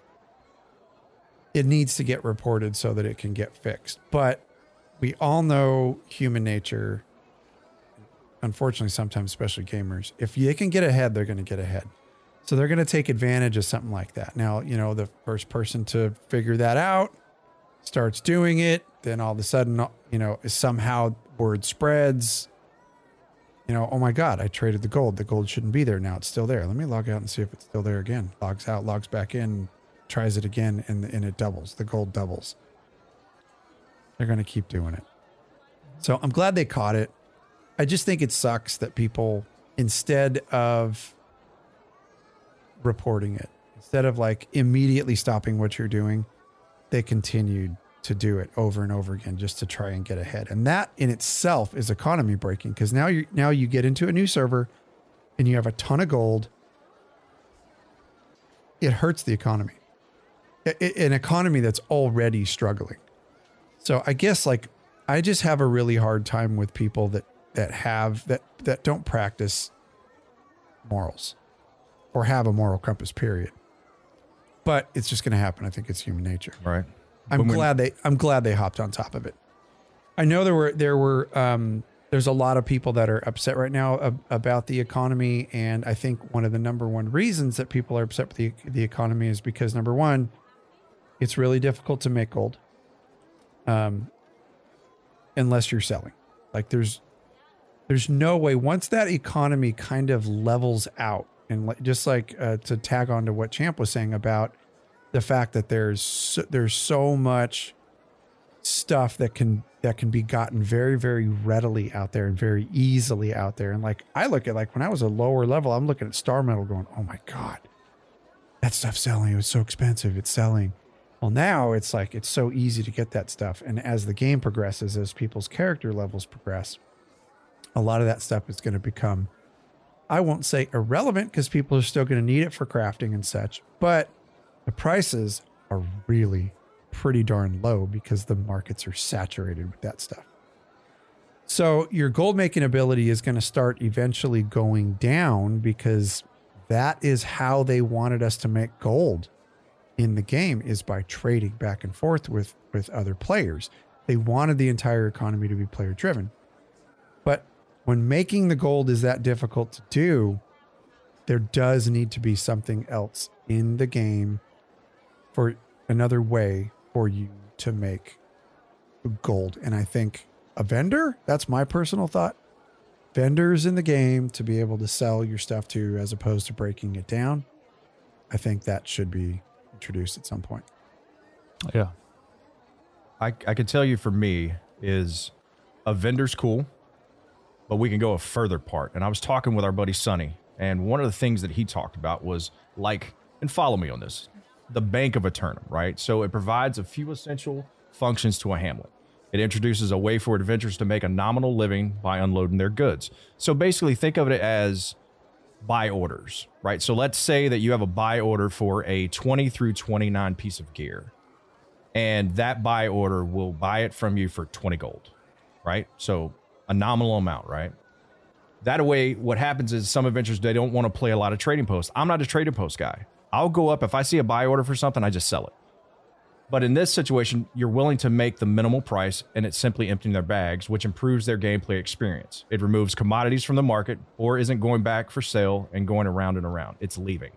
it needs to get reported so that it can get fixed. But we all know human nature. Unfortunately, sometimes, especially gamers, if they can get ahead, they're going to get ahead. So they're going to take advantage of something like that. Now, you know, the first person to figure that out starts doing it. Then all of a sudden, you know, somehow word spreads. You know, oh my God, I traded the gold. The gold shouldn't be there. Now it's still there. Let me log out and see if it's still there again. Logs out, logs back in, tries it again, and, and it doubles. The gold doubles. They're going to keep doing it. So I'm glad they caught it. I just think it sucks that people, instead of reporting it, instead of like immediately stopping what you're doing, they continued to do it over and over again just to try and get ahead. And that in itself is economy breaking because now you now you get into a new server and you have a ton of gold. It hurts the economy. An economy that's already struggling. So I guess like I just have a really hard time with people that that have that that don't practice morals or have a moral compass period. But it's just going to happen. I think it's human nature.
Right.
I'm glad they I'm glad they hopped on top of it. I know there were there were um there's a lot of people that are upset right now ab- about the economy and I think one of the number one reasons that people are upset with the the economy is because number one it's really difficult to make gold um unless you're selling. Like there's there's no way. Once that economy kind of levels out and like, just like uh, to tag on to what Champ was saying about the fact that there's so, there's so much stuff that can that can be gotten very very readily out there and very easily out there. And like I look at like when I was a lower level I'm looking at star metal going oh my god that stuff's selling it was so expensive it's selling well now it's like it's so easy to get that stuff and as the game progresses as people's character levels progress a lot of that stuff is going to become I won't say irrelevant because people are still going to need it for crafting and such but the prices are really pretty darn low because the markets are saturated with that stuff. So your gold making ability is going to start eventually going down because that is how they wanted us to make gold in the game is by trading back and forth with with other players. They wanted the entire economy to be player driven. But when making the gold is that difficult to do, there does need to be something else in the game for another way for you to make gold. And I think a vendor, that's my personal thought. Vendors in the game to be able to sell your stuff to as opposed to breaking it down. I think that should be introduced at some point.
Yeah.
I, I can tell you for me is a vendor's cool, but we can go a further part. And I was talking with our buddy Sonny, and one of the things that he talked about was like, and follow me on this the bank of Aeternum, right? So it provides a few essential functions to a hamlet. It introduces a way for adventurers to make a nominal living by unloading their goods. So basically, think of it as buy orders, right? So let's say that you have a buy order for a 20 through 29 piece of gear, and that buy order will buy it from you for 20 gold, right? So a nominal amount, right? That way, what happens is some adventurers they don't want to play a lot of trading posts. I'm not a trading post guy. I'll go up if I see a buy order for something, I just sell it. But in this situation, you're willing to make the minimal price and it's simply emptying their bags, which improves their gameplay experience. It removes commodities from the market or isn't going back for sale and going around and around. It's leaving.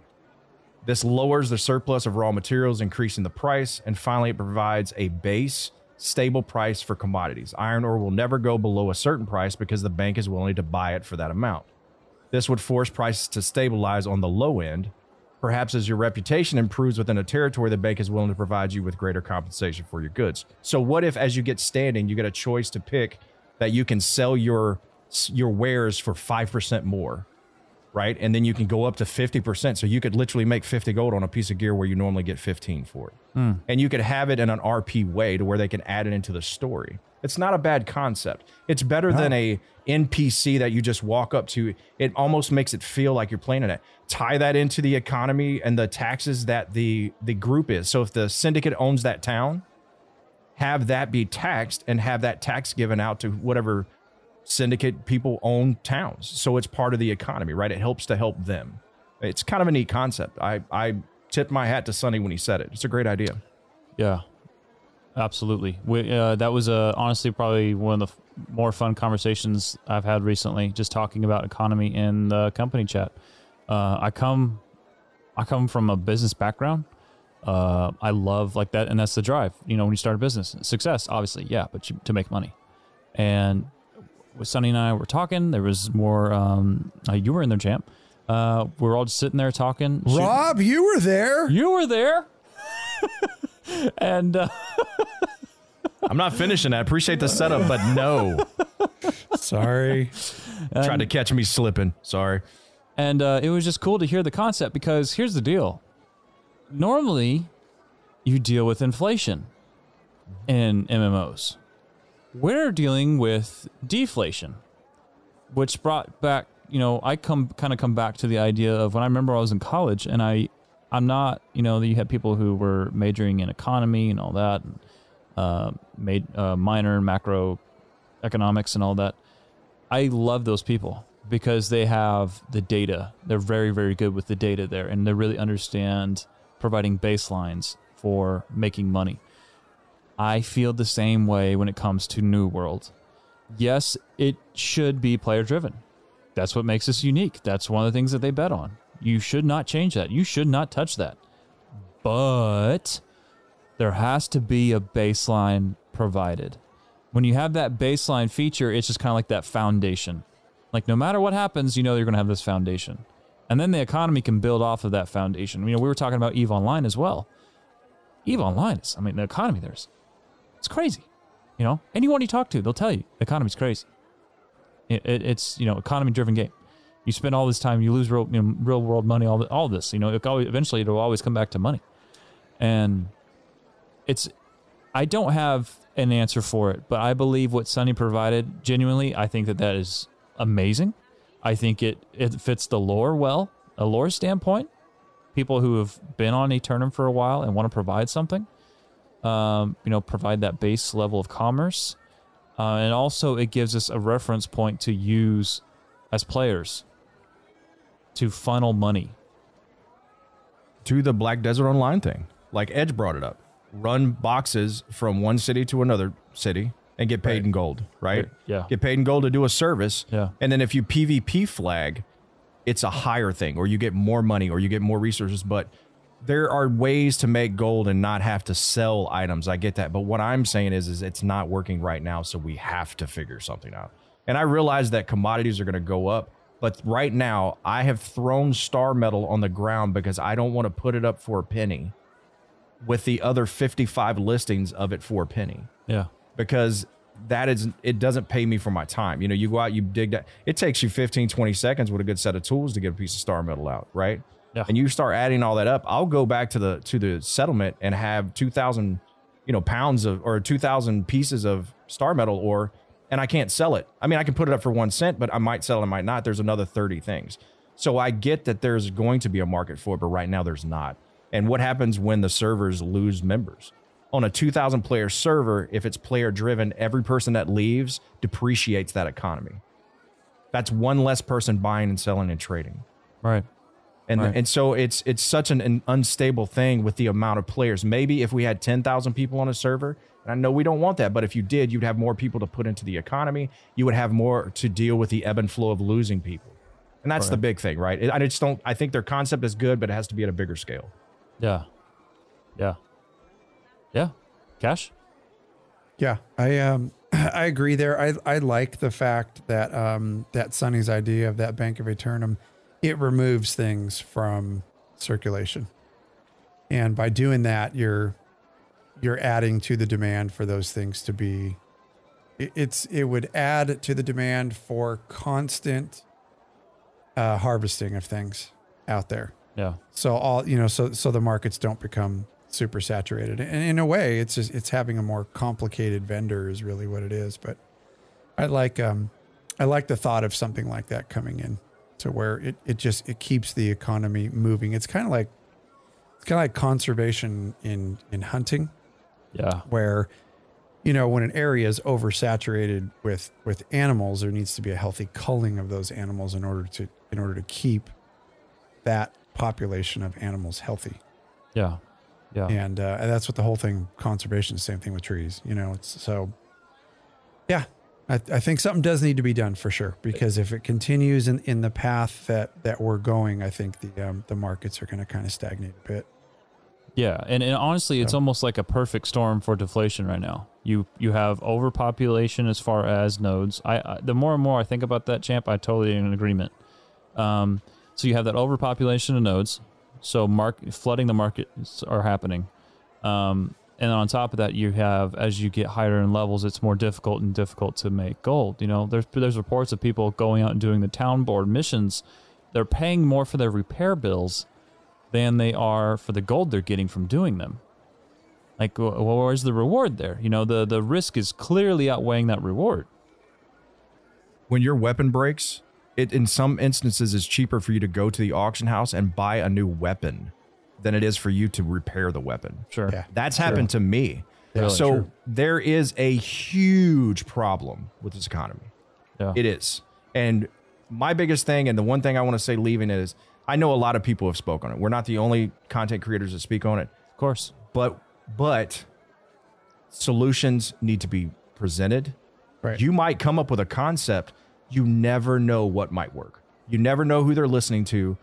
This lowers the surplus of raw materials, increasing the price. And finally, it provides a base, stable price for commodities. Iron ore will never go below a certain price because the bank is willing to buy it for that amount. This would force prices to stabilize on the low end, Perhaps as your reputation improves within a territory, the bank is willing to provide you with greater compensation for your goods. So, what if, as you get standing, you get a choice to pick that you can sell your your wares for five percent more, right? And then you can go up to fifty percent. So you could literally make fifty gold on a piece of gear where you normally get fifteen for it,
Hmm.
and you could have it in an RP way to where they can add it into the story. It's not a bad concept. It's better than a NPC that you just walk up to. It almost makes it feel like you're playing it. Tie that into the economy and the taxes that the the group is. So if the syndicate owns that town, have that be taxed and have that tax given out to whatever syndicate people own towns. So it's part of the economy, right? It helps to help them. It's kind of a neat concept. I I tipped my hat to Sonny when he said it. It's a great idea.
Yeah, absolutely. We, uh, that was uh, honestly probably one of the f- more fun conversations I've had recently, just talking about economy in the company chat. Uh, I come, I come from a business background. Uh, I love like that, and that's the drive. You know, when you start a business, success, obviously, yeah, but you, to make money. And with Sonny and I were talking, there was more. Um, uh, you were in there, champ. Uh, we're all just sitting there talking. shooting-
Rob, you were there.
you were there. and uh,
I'm not finishing. I appreciate the setup, but no.
Sorry.
Tried to catch me slipping. Sorry.
and uh, it was just cool to hear the concept because here's the deal. Normally, you deal with inflation in MMOs. We're dealing with deflation, which brought back, you know, I come kind of come back to the idea of when I remember I was in college and I, I'm not, you know, you had people who were majoring in economy and all that, and, uh, made uh, minor in macro economics and all that. I love those people because they have the data. They're very, very good with the data there, and they really understand providing baselines for making money. I feel the same way when it comes to New World. Yes, it should be player driven. That's what makes us unique. That's one of the things that they bet on. You should not change that. You should not touch that. But there has to be a baseline provided. When you have that baseline feature, it's just kind of like that foundation. Like no matter what happens, you know you're going to have this foundation. And then the economy can build off of that foundation. You know, we were talking about EVE Online as well. EVE Online is, I mean, the economy there's, it's crazy. You know, anyone you talk to, they'll tell you the economy's crazy. It, it, it's, you know, economy driven game. You spend all this time, you lose real, you know, real world money, all, the, all this, you know, it always, eventually it'll always come back to money. And it's, I don't have an answer for it, but I believe what Sonny provided, genuinely, I think that that is amazing. I think it, it fits the lore well, a lore standpoint. People who have been on Aeternum for a while and want to provide something, um, you know, provide that base level of commerce. Uh, and also, it gives us a reference point to use as players to funnel money.
to the Black Desert Online thing. Like Edge brought it up. Run boxes from one city to another city and get paid
Right.
in gold, right?
Yeah.
Get paid in gold to do a service.
Yeah.
And then if you PvP flag, it's a higher thing, or you get more money, or you get more resources. But there are ways to make gold and not have to sell items. I get that. But what I'm saying is, is it's not working right now. So we have to figure something out. And I realize that commodities are going to go up. But right now, I have thrown star metal on the ground because I don't want to put it up for a penny with the other 55 listings of it for a penny
Yeah.
because that is it doesn't pay me for my time you know you go out you dig that it takes you 15 20 seconds with a good set of tools to get a piece of star metal out right
Yeah.
and you start adding all that up i'll go back to the to the settlement and have 2000 you know pounds of or 2000 pieces of star metal ore and i can't sell it. I mean i can put it up for one cent but i might sell it i might not. There's another 30 things. So i get that there's going to be a market for it but right now there's not. And what happens when the servers lose members? On a 2000 player server if it's player driven every person that leaves depreciates that economy. That's one less person buying and selling and trading.
Right.
And
Right.
and so it's it's such an, an unstable thing with the amount of players maybe if we had 10,000 people on a server and I know we don't want that but if you did you'd have more people to put into the economy you would have more to deal with the ebb and flow of losing people and that's the big thing right I just don't I think their concept is good but it has to be at a bigger scale
Yeah. Yeah. Yeah. Cash?
Yeah, I um I agree there. I I like the fact that um that Sonny's idea of that Bank of Aeternum, it removes things from circulation. And by doing that, you're you're adding to the demand for those things to be it- it's it would add to the demand for constant uh harvesting of things out there.
Yeah.
So all you know, so so the markets don't become super saturated. And in a way, it's just it's having a more complicated vendor is really what it is. But I like um I like the thought of something like that coming in to where it, it just it keeps the economy moving. It's kind of like it's kind of like conservation in in hunting
Yeah.
where you know when an area is oversaturated with with animals there needs to be a healthy culling of those animals in order to in order to keep that population of animals healthy
Yeah. Yeah.
and uh, and that's what the whole thing conservation is the same thing with trees you know it's so yeah I, I think something does need to be done for sure because if it continues in, in the path that that we're going i think the um, the markets are going to kind of stagnate a bit
Yeah, and, and honestly, it's almost like a perfect storm for deflation right now. You you have overpopulation as far as nodes. I, I the more and more I think about that, champ, I totally in agreement. Um, so you have that overpopulation of nodes, so mark flooding the markets are happening, um, and on top of that, you have as you get higher in levels, it's more difficult and difficult to make gold. You know, there's there's reports of people going out and doing the town board missions. They're paying more for their repair bills than they are for the gold they're getting from doing them. Like, wh- where's the reward there? You know, the the risk is clearly outweighing that reward.
when your weapon breaks, it in some instances is cheaper for you to go to the auction house and buy a new weapon than it is for you to repair the weapon.
Sure.
Yeah.
That's happened to me.
Really?
so
True.
there is a huge problem with this economy.
Yeah.
It is. And my biggest thing, and the one thing I want to say leaving is I know a lot of people have spoke on it. We're not the only content creators that speak on it,
Of course.
but but solutions need to be presented.
Right.
You might come up with a concept, you never know what might work. You never know who they're listening to.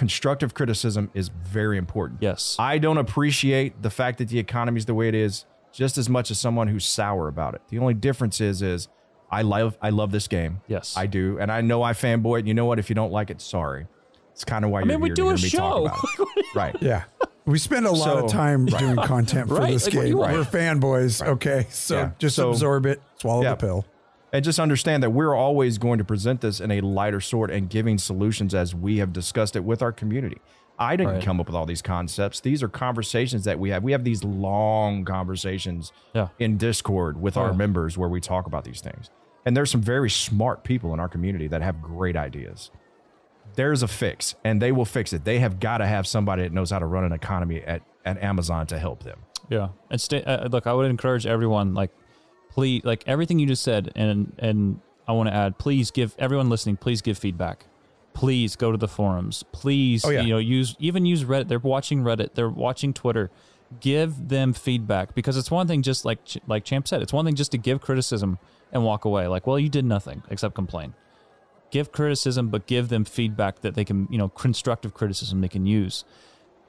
Constructive criticism is very important.
Yes.
I don't appreciate the fact that the economy is the way it is just as much as someone who's sour about it. The only difference is is I love I love this game.
Yes.
I do, and I know I fanboy it. You know what? If you don't like it, sorry. It's kind of why
I
you're
mean, we do
to
a
hear me talk
show.
right.
Yeah. We spend a lot
So-
of time doing content for
Right?
this
Like,
game. We're fanboys. Okay. So
Yeah.
just
So-
absorb it, swallow
Yeah.
the pill.
And just understand that we're always going to present this in a lighter sort and giving solutions as we have discussed it with our community. I didn't
Right.
come up with all these concepts. These are conversations that we have. We have these long conversations
Yeah.
in Discord with
Oh,
our members where we talk about these things. And there's some very smart people in our community that have great ideas. There's a fix, and they will fix it. They have got to have somebody that knows how to run an economy at, at Amazon to help them.
Yeah, and stay. Uh, look, I would encourage everyone, like, please, like everything you just said, and and I want to add, please give everyone listening, please give feedback. Please go to the forums. Please,
Oh, yeah.
you know, use even use Reddit. They're watching Reddit. They're watching Twitter. Give them feedback because it's one thing, just like like Champ said, it's one thing just to give criticism and walk away. Like, well, you did nothing except complain. Give criticism, but give them feedback that they can, you know, constructive criticism they can use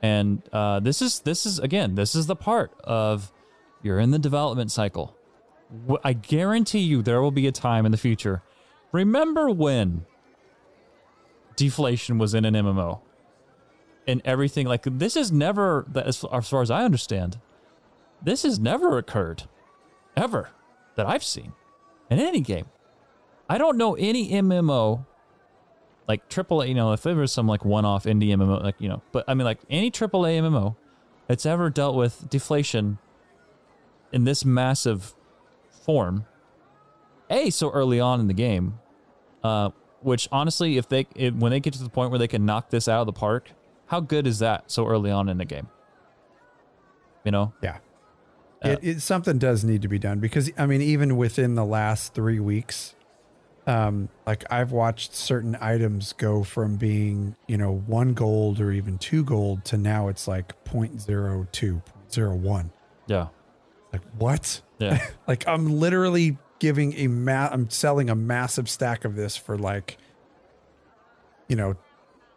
and uh, this is this is again this is the part of you're in the development cycle i guarantee you there will be a time in the future. Remember when deflation was in an mmo and everything like this is never that as, as far as i understand this has never occurred ever that i've seen in any game. I don't know any mmo like AAA, you know, if there was some like one-off indie MMO, like you know, but I mean, like any AAA MMO that's ever dealt with deflation in this massive form, a so early on in the game, uh, which honestly, if they if, when they get to the point where they can knock this out of the park, how good is that so early on in the game? You know,
Yeah.
Uh,
it, it something does need to be done because I mean, even within the last three weeks, um, like I've watched certain items go from being, you know, one gold or even two gold to now it's like 0.02, 0.01.
yeah,
Like what?
yeah,
Like I'm literally giving a ma- I'm selling a massive stack of this for like, you know,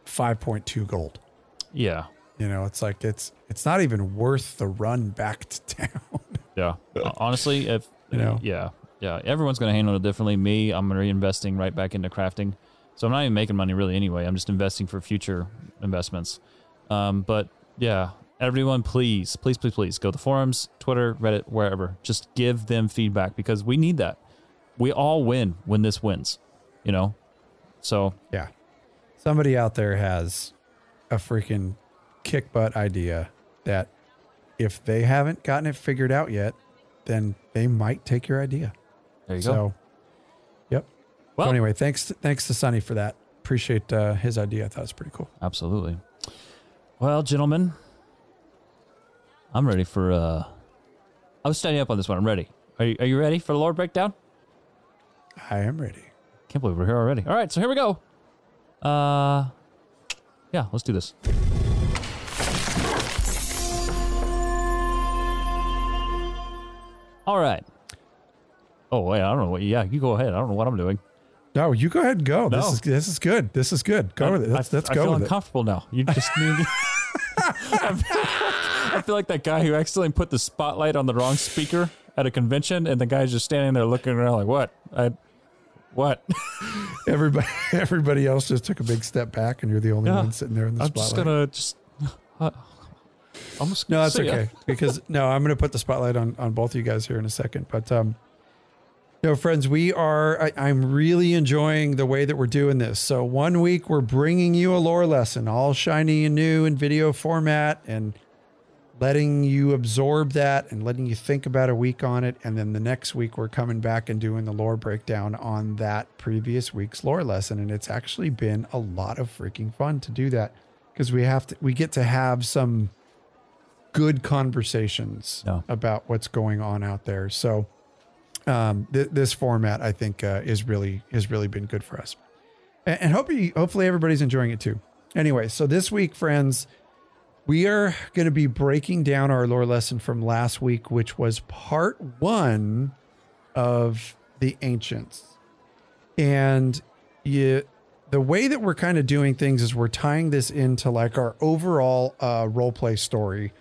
5.2 gold.
yeah.
You know, it's like it's it's not even worth the run back to town.
Yeah. Honestly, if
You know?
yeah, yeah, everyone's going to handle it differently. Me, I'm reinvesting right back into crafting, so I'm not even making money really anyway. I'm just investing for future investments. Um, but yeah, everyone, please, please, please, please go to the forums, Twitter, Reddit, wherever. Just give them feedback because we need that. We all win when this wins. You know, so
Yeah. Somebody out there has a freaking kick butt idea that if they haven't gotten it figured out yet, then they might take your idea.
There you
so,
go.
yep.
Well,
so anyway, thanks thanks to Sonny for that. Appreciate uh, his idea. I thought it was pretty cool.
Absolutely. Well, gentlemen, I'm ready for. uh I was standing up on this one. I'm ready. Are you, are you ready for the lore breakdown?
I am ready.
Can't believe we're here already. All right, so here we go. Uh, yeah, let's do this. All right. Oh wait, I don't know what. Yeah, you go ahead. I don't know what I'm doing.
No, you go ahead and go. This is this is good. This is good. Go
I-
with it. Let's,
I,
let's
I
go
feel
with it.
uncomfortable now. You just need. I, feel, like that guy who accidentally put the spotlight on the wrong speaker at a convention, and the guy's just standing there looking around like, "What? I, what?"
Everybody everybody else just took a big step back, and you're the only
Yeah.
one sitting there in the spotlight.
I'm
spotlight.
just gonna just. Uh, I'm just
No, that's
see ya.
okay because no, I'm going to put the spotlight on on both of you guys here in a second. But um, no, friends, we are. I, I'm really enjoying the way that we're doing this. So one week we're bringing you a lore lesson, all shiny and new in video format, and letting you absorb that and letting you think about a week on it. And then the next week we're coming back and doing the lore breakdown on that previous week's lore lesson. And it's actually been a lot of freaking fun to do that because we have to. We get to have some good conversations about what's going on out there. So um, th- this format, I think, uh, is really has really been good for us, and, and hopefully, hopefully everybody's enjoying it too. Anyway, so this week, friends, we are going to be breaking down our lore lesson from last week, which was part one of the ancients, and you. The way that we're kind of doing things is we're tying this into like our overall uh, role play story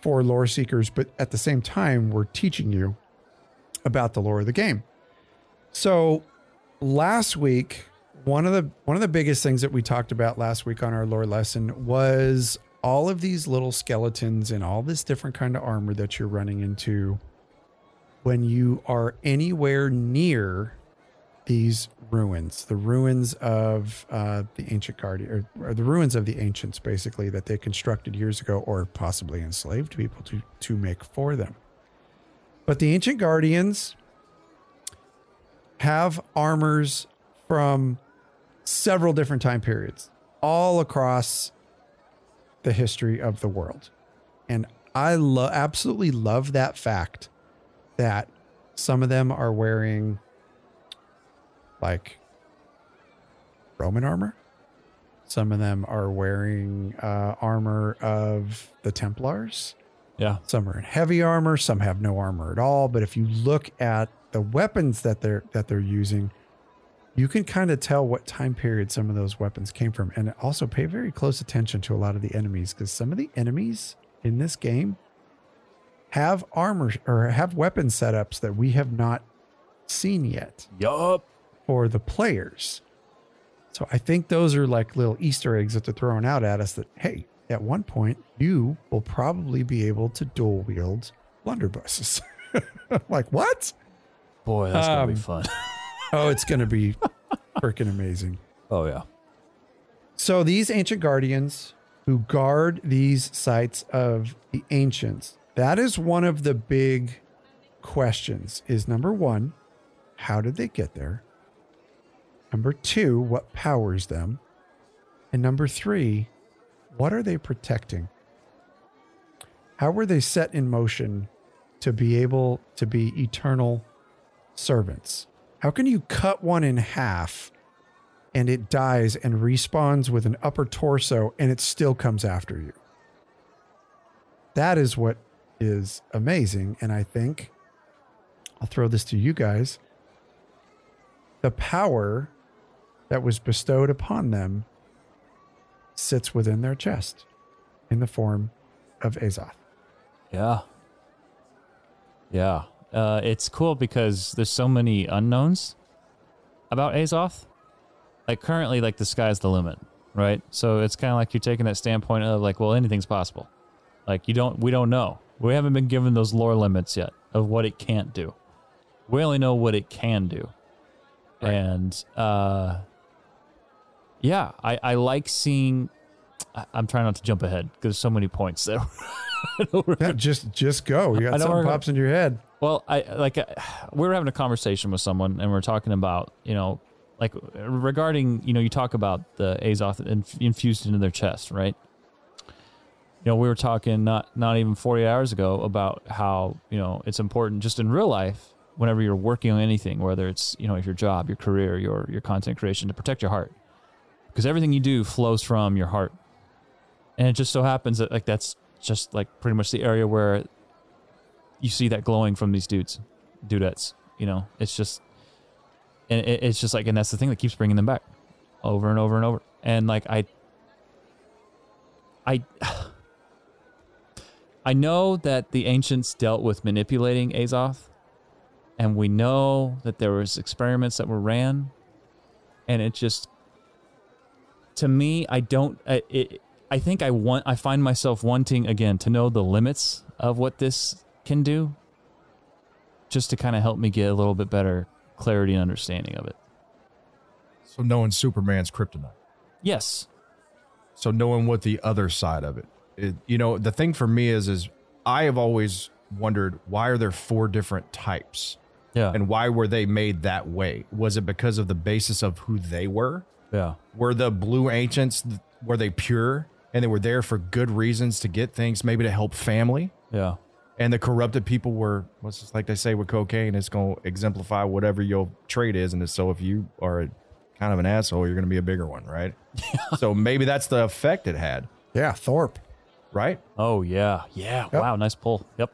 for lore seekers, but at the same time, we're teaching you about the lore of the game. So last week, one of the one of the biggest things that we talked about last week on our lore lesson was all of these little skeletons and all this different kind of armor that you're running into when you are anywhere near these ruins, the ruins of uh, the ancient guardian, or, or the ruins of the ancients, basically that they constructed years ago, or possibly enslaved people to to make for them. But the ancient guardians have armors from several different time periods, all across the history of the world, and I lo- absolutely love that fact that some of them are wearing like Roman armor. Some of them are wearing uh, armor of the Templars.
Yeah.
Some are in heavy armor. Some have no armor at all. But if you look at the weapons that they're that they're using, you can kind of tell what time period some of those weapons came from, and also pay very close attention to a lot of the enemies because some of the enemies in this game have armor or have weapon setups that we have not seen yet
Yup.
for the players. So I think those are like little Easter eggs that they're throwing out at us that, hey, at one point you will probably be able to dual wield blunderbusses. like, what?
Boy, that's gonna be
Um,
fun.
Oh, it's going to be freaking amazing.
oh yeah.
So these ancient guardians who guard these sites of the ancients, that is one of the big questions is number 1, how did they get there? Number 2, what powers them? And number 3, what are they protecting? How were they set in motion to be able to be eternal servants? How can you cut one in half and it dies and respawns with an upper torso and it still comes after you. That is what is amazing. And I think I'll throw this to you guys. The power that was bestowed upon them sits within their chest in the form of Azoth.
Yeah. Yeah. Uh, it's cool because there's so many unknowns about Azoth. Like currently, like the sky's the limit, right? So it's kind of like you're taking that standpoint of like, well, anything's possible. Like you don't, we don't know. We haven't been given those lore limits yet of what it can't do. We only know what it can do. And uh, yeah, I, I like seeing. I- I'm trying not to jump ahead because there's so many points that
Yeah, just just go. You got something pops into your head.
Well, I like uh, we were having a conversation with someone, and we are talking about you know, like regarding you know, you talk about the Azoth inf- infused into their chest, right? You know, we were talking not not even forty hours ago about how you know it's important just in real life whenever you're working on anything, whether it's you know your job, your career, your your content creation, to protect your heart, because everything you do flows from your heart, and it just so happens that like that's just like pretty much the area where you see that glowing from these dudes, dudettes. You know, it's just, and it, it's just like, and that's the thing that keeps bringing them back, over and over and over. And like I, I, I know that the ancients dealt with manipulating Azoth, and we know that there was experiments that were ran, and it just, to me, I don't. I, it, I think I want. I find myself wanting again to know the limits of what this can do just to kind of help me get a little bit better clarity and understanding of it.
So knowing Superman's kryptonite.
Yes.
So knowing what the other side of it, it, you know, the thing for me is, is I have always wondered why are there four different types,
Yeah.
and why were they made that way? Was it because of the basis of who they were?
yeah.
Were the blue ancients were they pure and they were there for good reasons to get things, maybe to help family?
Yeah.
And the corrupted people were, what's just like they say with cocaine, it's going to exemplify whatever your trait is. And so if you are a, kind of an asshole, you're going to be a bigger one, right? so maybe that's the effect it had,
Yeah, Thorpe.
right?
Oh yeah. Yeah.
Yep.
Wow. Nice pull. Yep.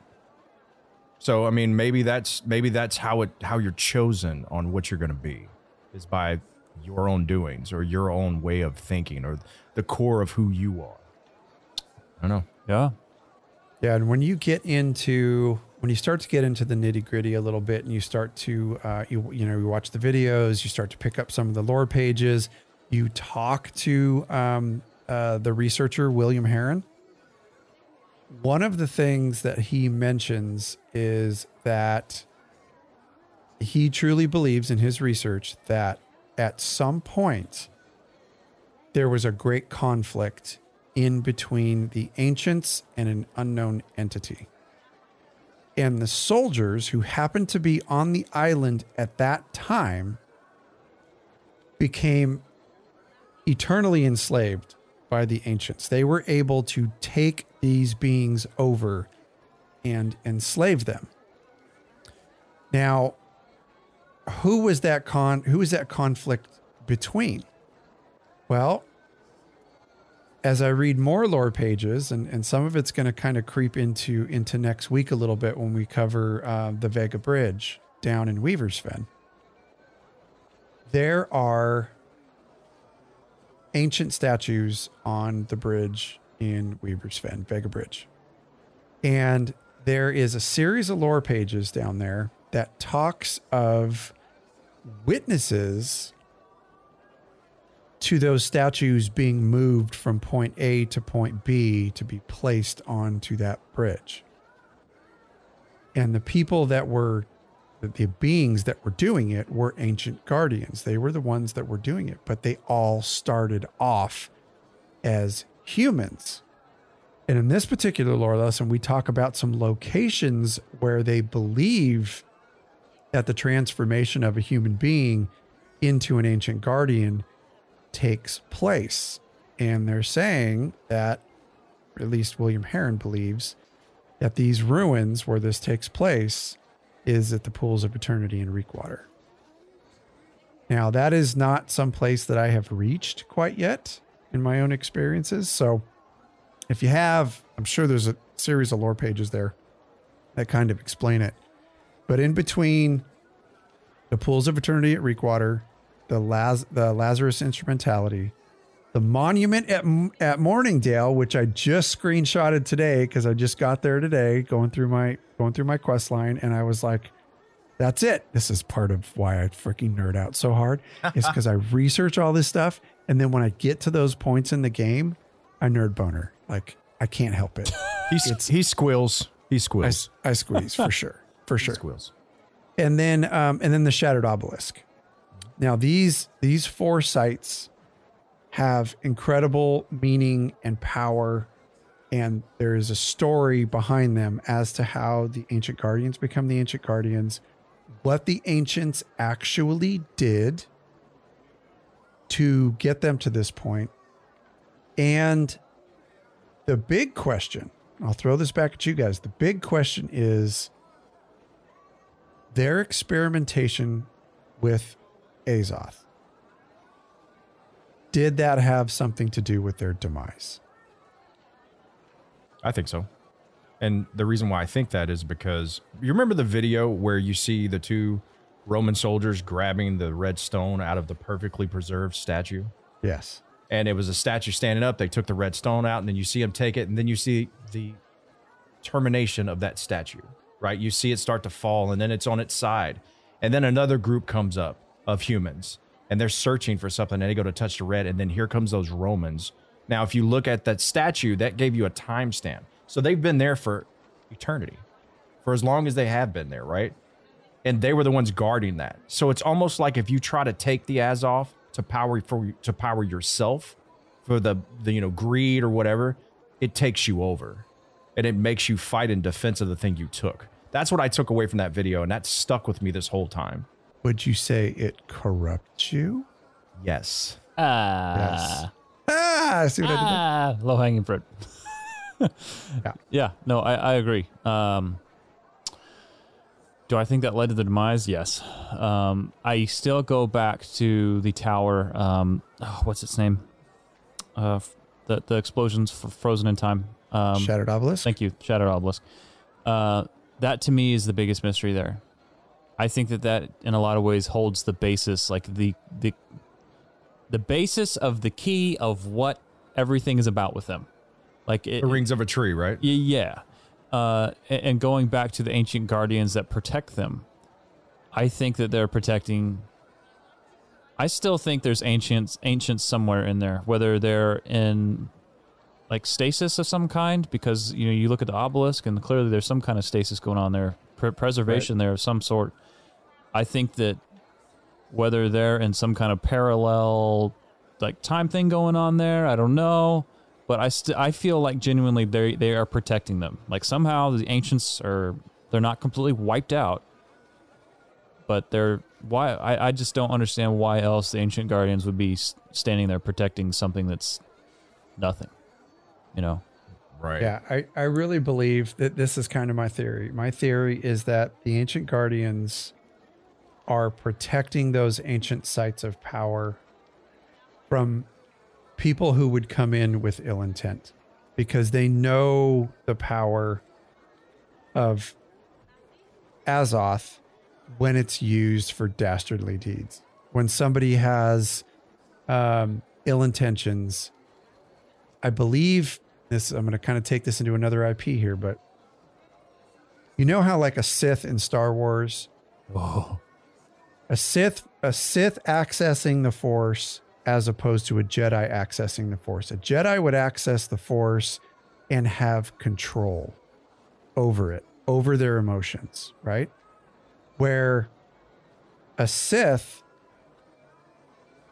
So I mean, maybe that's maybe that's how it how you're chosen on what you're going to be is by your own doings or your own way of thinking or the core of who you are. I don't know.
Yeah.
Yeah, and when you get into when you start to get into the nitty gritty a little bit, and you start to uh, you you know you watch the videos, you start to pick up some of the lore pages, you talk to um, uh, the researcher William Heron. One of the things that he mentions is that he truly believes in his research that at some point there was a great conflict in between the ancients and an unknown entity. And the soldiers who happened to be on the island at that time became eternally enslaved by the ancients. They were able to take these beings over and enslave them. Now, who was that con who was that conflict between? Well, as I read more lore pages, and, and some of it's going to kind of creep into into next week a little bit when we cover uh, the Vega Bridge down in Weaver's Fen. There are ancient statues on the bridge in Weaver's Fen, Vega Bridge. And there is a series of lore pages down there that talks of witnesses to those statues being moved from point A to point B to be placed onto that bridge. And the people that were the, beings that were doing it were ancient guardians. They were the ones that were doing it, but they all started off as humans. And in this particular lore lesson, we talk about some locations where they believe that the transformation of a human being into an ancient guardian takes place. And they're saying that, at least William Heron believes, that these ruins where this takes place is at the pools of eternity in Reekwater. Now, that is not some place that I have reached quite yet in my own experiences. So, if you have, I'm sure there's a series of lore pages there that kind of explain it. But in between the pools of eternity at Reekwater, the Laz- the Lazarus instrumentality, the monument at at Morningdale, which I just screenshotted today because I just got there today, going through my going through my quest line, and I was like, "That's it. This is part of why I freaking nerd out so hard. is because I research all this stuff, and then when I get to those points in the game, I nerd boner. Like I can't help it.
He's, he squeals. He
I,
squeals.
I squeeze for sure, for sure. and then um, and then the shattered obelisk. Now these these four sites have incredible meaning and power and there is a story behind them as to how the ancient guardians become the ancient guardians, what the ancients actually did to get them to this point, and the big question. I'll throw this back at you guys. The big question is their experimentation with Azoth. Did that have something to do with their demise?
I think so. And the reason why I think that is because you remember the video where you see the two Roman soldiers grabbing the red stone out of the perfectly preserved statue?
Yes.
And it was a statue standing up. They took the red stone out, and then you see them take it, and then you see the termination of that statue, right? You see it start to fall, and then it's on its side. And then another group comes up of humans, and they're searching for something, and they go to touch the red, and then here comes those Romans now, if you look at that statue, that gave you a timestamp. So they've been there for eternity, for as long as they have been there, right? And they were the ones guarding that. So it's almost like if you try to take the Azoth to power for to power yourself for the, the you know greed or whatever, it takes you over, and it makes you fight in defense of the thing you took. That's what I took away from that video, and that stuck with me this whole time.
Would you say it corrupts you?
Yes.
Ah.
Yes. Ah, see what I did there?
Ah, low hanging fruit.
Yeah.
yeah. No, I, I agree. Um, do I think that led to the demise? Yes. Um, I still go back to the tower. Um, oh, what's its name? Uh, the the explosions f- frozen in time. Um,
Shattered obelisk.
Thank you, Shattered Obelisk. Uh, that to me is the biggest mystery there. I think that that in a lot of ways holds the basis, like the the the basis of the key of what everything is about with them. Like it,
The rings of a tree, right?
Yeah. Uh, and going back to the ancient guardians that protect them, I think that they're protecting. I still think there's ancients, ancients somewhere in there, whether they're in like stasis of some kind, because you know you look at the obelisk and clearly there's some kind of stasis going on there, Pre- preservation there of some sort. I think that whether they're in some kind of parallel like time thing going on there, I don't know but I st- I feel like genuinely they they are protecting them. Like somehow the ancients are they're not completely wiped out, but they're why I, I just don't understand why else the ancient guardians would be standing there protecting something that's nothing. You know,
Right.
Yeah, I, I really believe that this is kind of my theory. My theory is that the ancient guardians are protecting those ancient sites of power from people who would come in with ill intent because they know the power of Azoth when it's used for dastardly deeds. When somebody has um, ill intentions, I believe this. I'm going to kind of take this into another IP here, but you know how like a Sith in Star Wars, oh. a Sith, a Sith accessing the Force as opposed to a Jedi accessing the Force. A Jedi would access the Force and have control over it, over their emotions, right? Where a Sith,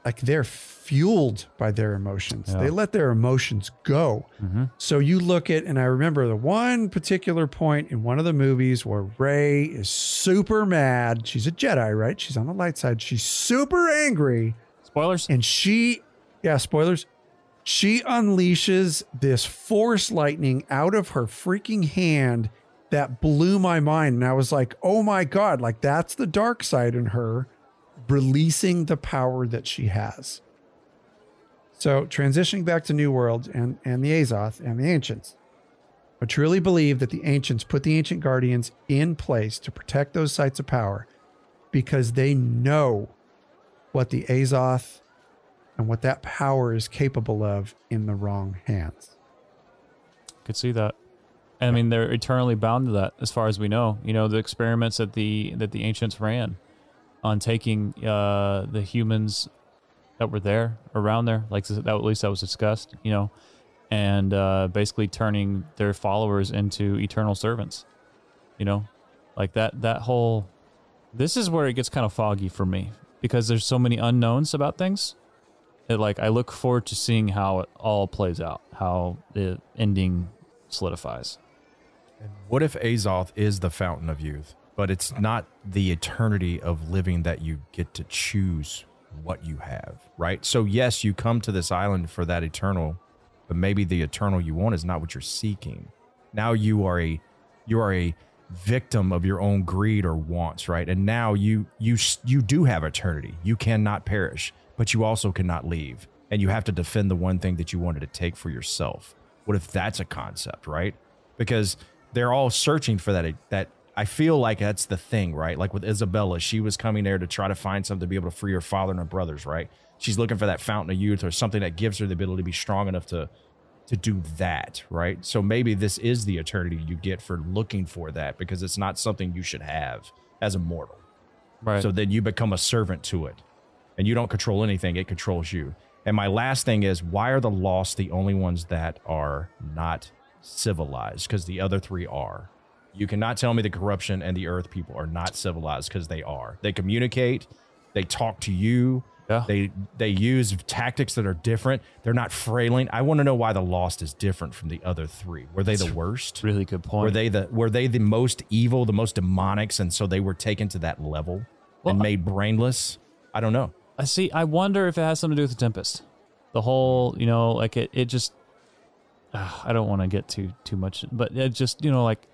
like they're fueled by their emotions.
Yeah.
They let their emotions go. Mm-hmm. So you look at, and I remember the one particular point in one of the movies where Rey is super mad. She's a Jedi, right? She's on the light side. She's super angry.
spoilers.
And she, yeah, spoilers. She unleashes this force lightning out of her freaking hand that blew my mind. And I was like, oh my God, like that's the dark side in her releasing the power that she has. So transitioning back to New World and, and the Azoth and the Ancients. I truly believe that the Ancients put the Ancient Guardians in place to protect those sites of power because they know what the Azoth and what that power is capable of in the wrong hands.
Could see that. And I mean, they're eternally bound to that, as far as we know. You know, the experiments that the that the ancients ran on taking uh, the humans that were there around there, like that at least that was discussed. You know, and uh, basically turning their followers into eternal servants. You know, like that that whole. This is where it gets kind of foggy for me because there's so many unknowns about things. That like I look forward to seeing how it all plays out, how the ending solidifies.
What if Azoth is the fountain of youth, but it's not the eternity of living that you get to choose what you have, right? So yes, you come to this island for that eternal, but maybe the eternal you want is not what you're seeking. Now you are a you are a victim of your own greed or wants, right? And now you you you do have eternity. You cannot perish, but you also cannot leave. And you have to defend the one thing that you wanted to take for yourself. What if that's a concept, right? Because they're all searching for that that I feel like that's the thing, right? Like with Isabella, she was coming there to try to find something to be able to free her father and her brothers, right? She's looking for that fountain of youth or something that gives her the ability to be strong enough to to do that, right? So maybe this is the eternity you get for looking for that because it's not something you should have as a mortal.
Right.
So then you become a servant to it. And you don't control anything, it controls you. And my last thing is why are the lost the only ones that are not civilized? Because the other three are. You cannot tell me the corruption and the earth people are not civilized because they are. They communicate, they talk to you,
Yeah.
they they use tactics that are different. They're not frailing. I want to know why the lost is different from the other three. Were they the worst?
really good point.
Were they the were they the most evil, the most demonics, and so they were taken to that level
Well,
and made brainless? I don't know.
I see. I wonder if it has something to do with the Tempest. The whole, you know, like it. It just. ah, I don't want to get too too much, but it just, you know, like.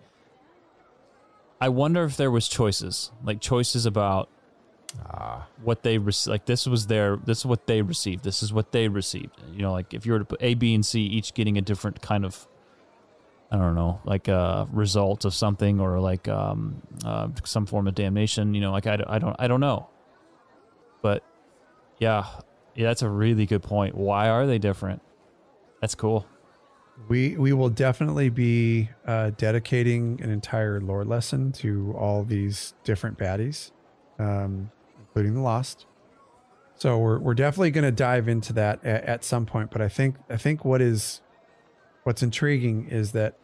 I wonder if there was choices, like choices about what they rec- like. This was their. This is what they received. This is what they received. You know, like if you were to put A, B, and C, each getting a different kind of. I don't know, like a result of something, or like um, uh, some form of damnation. You know, like I, I don't, I don't know. But yeah, yeah, that's a really good point. Why are they different? That's cool.
We we will definitely be uh, dedicating an entire lore lesson to all these different baddies, um, including the Lost. So we're we're definitely going to dive into that at, at some point. But I think I think what is what's intriguing is that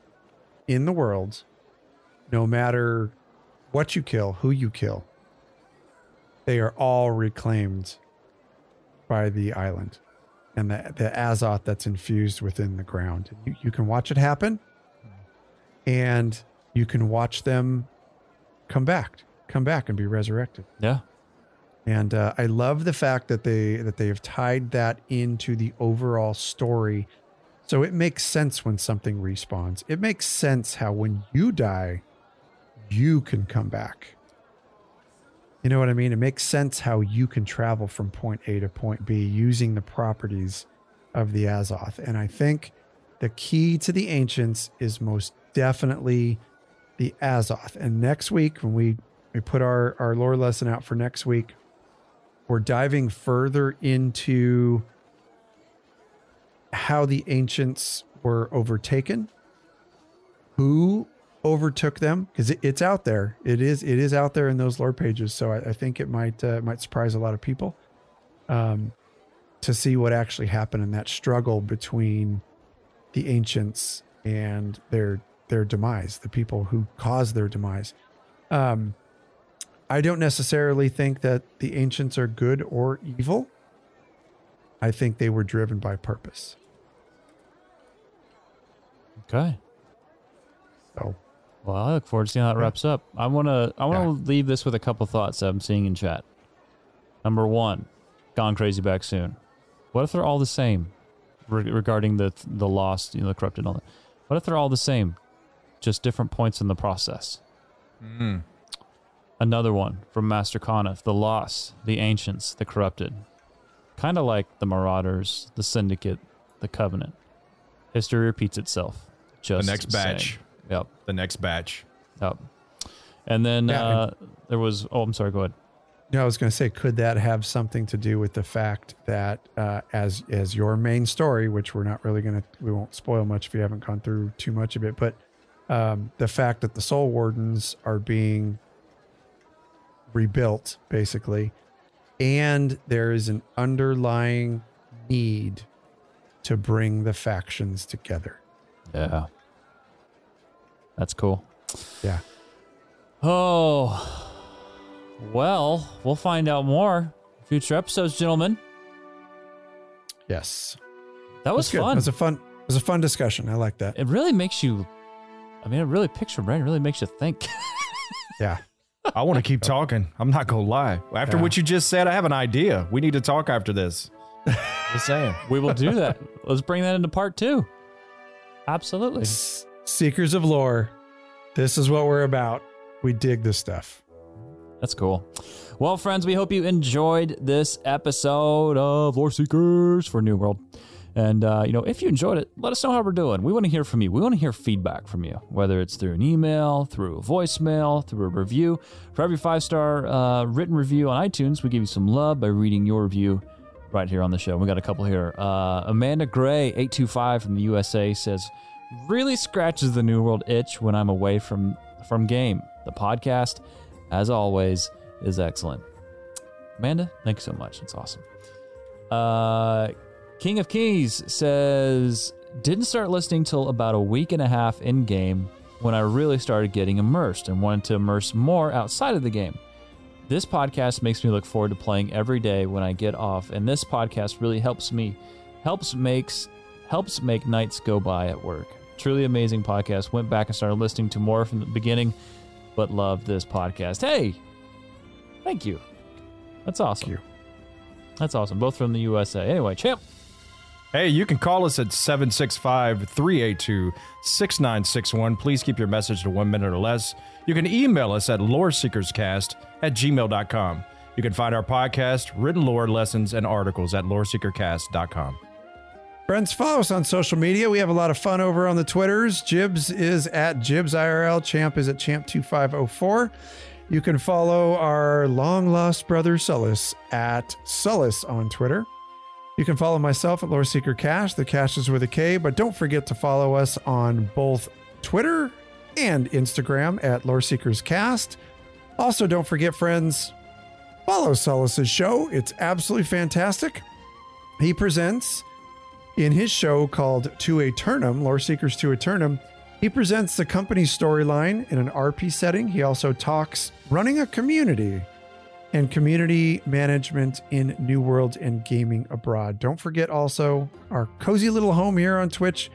in the world, no matter what you kill, who you kill, they are all reclaimed by the island and the, the azoth that's infused within the ground. You, you can watch it happen and you can watch them come back, come back and be resurrected.
Yeah.
And uh, I love the fact that they that they have tied that into the overall story, so it makes sense when something respawns. It makes sense how when you die, you can come back. You know what I mean? It makes sense how you can travel from point A to point B using the properties of the Azoth. And I think the key to the ancients is most definitely the Azoth. And next week, when we we put our our lore lesson out for next week, we're diving further into how the ancients were overtaken, who overtook them, because it, it's out there. It is it is out there in those lore pages. So I, I think it might uh, might surprise a lot of people um, to see what actually happened in that struggle between the ancients and their their demise, the people who caused their demise. Um, I don't necessarily think that the ancients are good or evil. I think they were driven by purpose.
Okay.
So
Well, I look forward to seeing how it wraps up. I want to I want to
Yeah.
leave this with a couple thoughts that I'm seeing in chat. Number one, gone crazy back soon. What if they're all the same re- regarding the the lost, you know, the corrupted, all that? What if they're all the same, just different points in the process? Hmm. Another one from Master Conif, the lost, the ancients, the corrupted. Kind of like the Marauders, the Syndicate, the Covenant. History repeats itself. Just the
next
batch. same.
Batch.
Yep.
The next batch.
Yep. And then
Yeah,
uh, there was. Oh, I'm sorry. Go ahead.
Yeah, I was going to say, could that have something to do with the fact that uh, as as your main story, which we're not really going to, we won't spoil much if you haven't gone through too much of it, but um, the fact that the Soul Wardens are being rebuilt, basically, and there is an underlying need to bring the factions together.
Yeah. That's cool.
Yeah.
Oh. Well, we'll find out more future episodes, gentlemen.
Yes.
That was fun.
It was a fun. It was a fun discussion. I like that.
It really makes you. I mean, it really picks your brain. It really makes you think.
Yeah.
I want to keep talking. I'm not gonna lie. After
Yeah.
what you just said, I have an idea. We need to talk after this. Just saying.
we will do that. Let's bring that into part two. Absolutely.
Seekers of lore. This is what we're about. We dig this stuff.
That's cool. Well, friends, we hope you enjoyed this episode of Lore Seekers for New World. And, uh, you know, if you enjoyed it, let us know how we're doing. We want to hear from you. We want to hear feedback from you, whether it's through an email, through a voicemail, through a review. For every five star uh, written review on iTunes, we give you some love by reading your review right here on the show. We got a couple here. Uh, Amanda Gray, 825 from the USA, says, really scratches the New World itch when I'm away from, from game. The podcast, as always, is excellent. Amanda, thank you so much. It's awesome. Uh, King of Keys says, didn't start listening till about a week and a half in game when I really started getting immersed and wanted to immerse more outside of the game. This podcast makes me look forward to playing every day when I get off, and this podcast really helps me, helps makes, helps make nights go by at work. Truly amazing podcast. Went back and started listening to more from the beginning, but loved this podcast. Hey, thank you. That's awesome.
you.
That's awesome. Both from the USA. Anyway, champ.
Hey, you can call us at 765 382 6961. Please keep your message to one minute or less. You can email us at loreseekerscast at gmail.com. You can find our podcast, written lore lessons, and articles at loreseekercast.com.
Friends, follow us on social media. We have a lot of fun over on the Twitters. Jibs is at Jibs IRL. Champ is at Champ2504. You can follow our long lost brother Sullis at Sullis on Twitter. You can follow myself at Lore Seeker Kash. The cash is with a K, but don't forget to follow us on both Twitter and Instagram at Lore Seekers Cast. Also, don't forget, friends, follow Sullis's show. It's absolutely fantastic. He presents in his show called To Aeternum, Lore Seekers to Aeternum, he presents the company's storyline in an RP setting. He also talks running a community and community management in New World and gaming abroad. Don't forget also our cozy little home here on Twitch.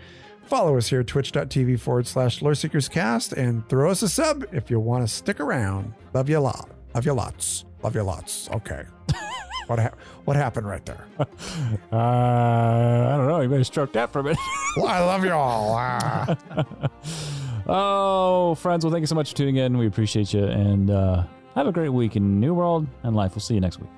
Follow us here, twitch.tv forward slash Lore Seekers Cast, and throw us a sub if you want to stick around. Love you a lot. Love you lots. Love you lots. Okay. what, ha- what happened right there?
Uh, I don't know. You may have stroked that for a minute.
Well, I love you all. Ah.
oh, friends. Well, thank you so much for tuning in. We appreciate you. And uh, have a great week in New World and life. We'll see you next week.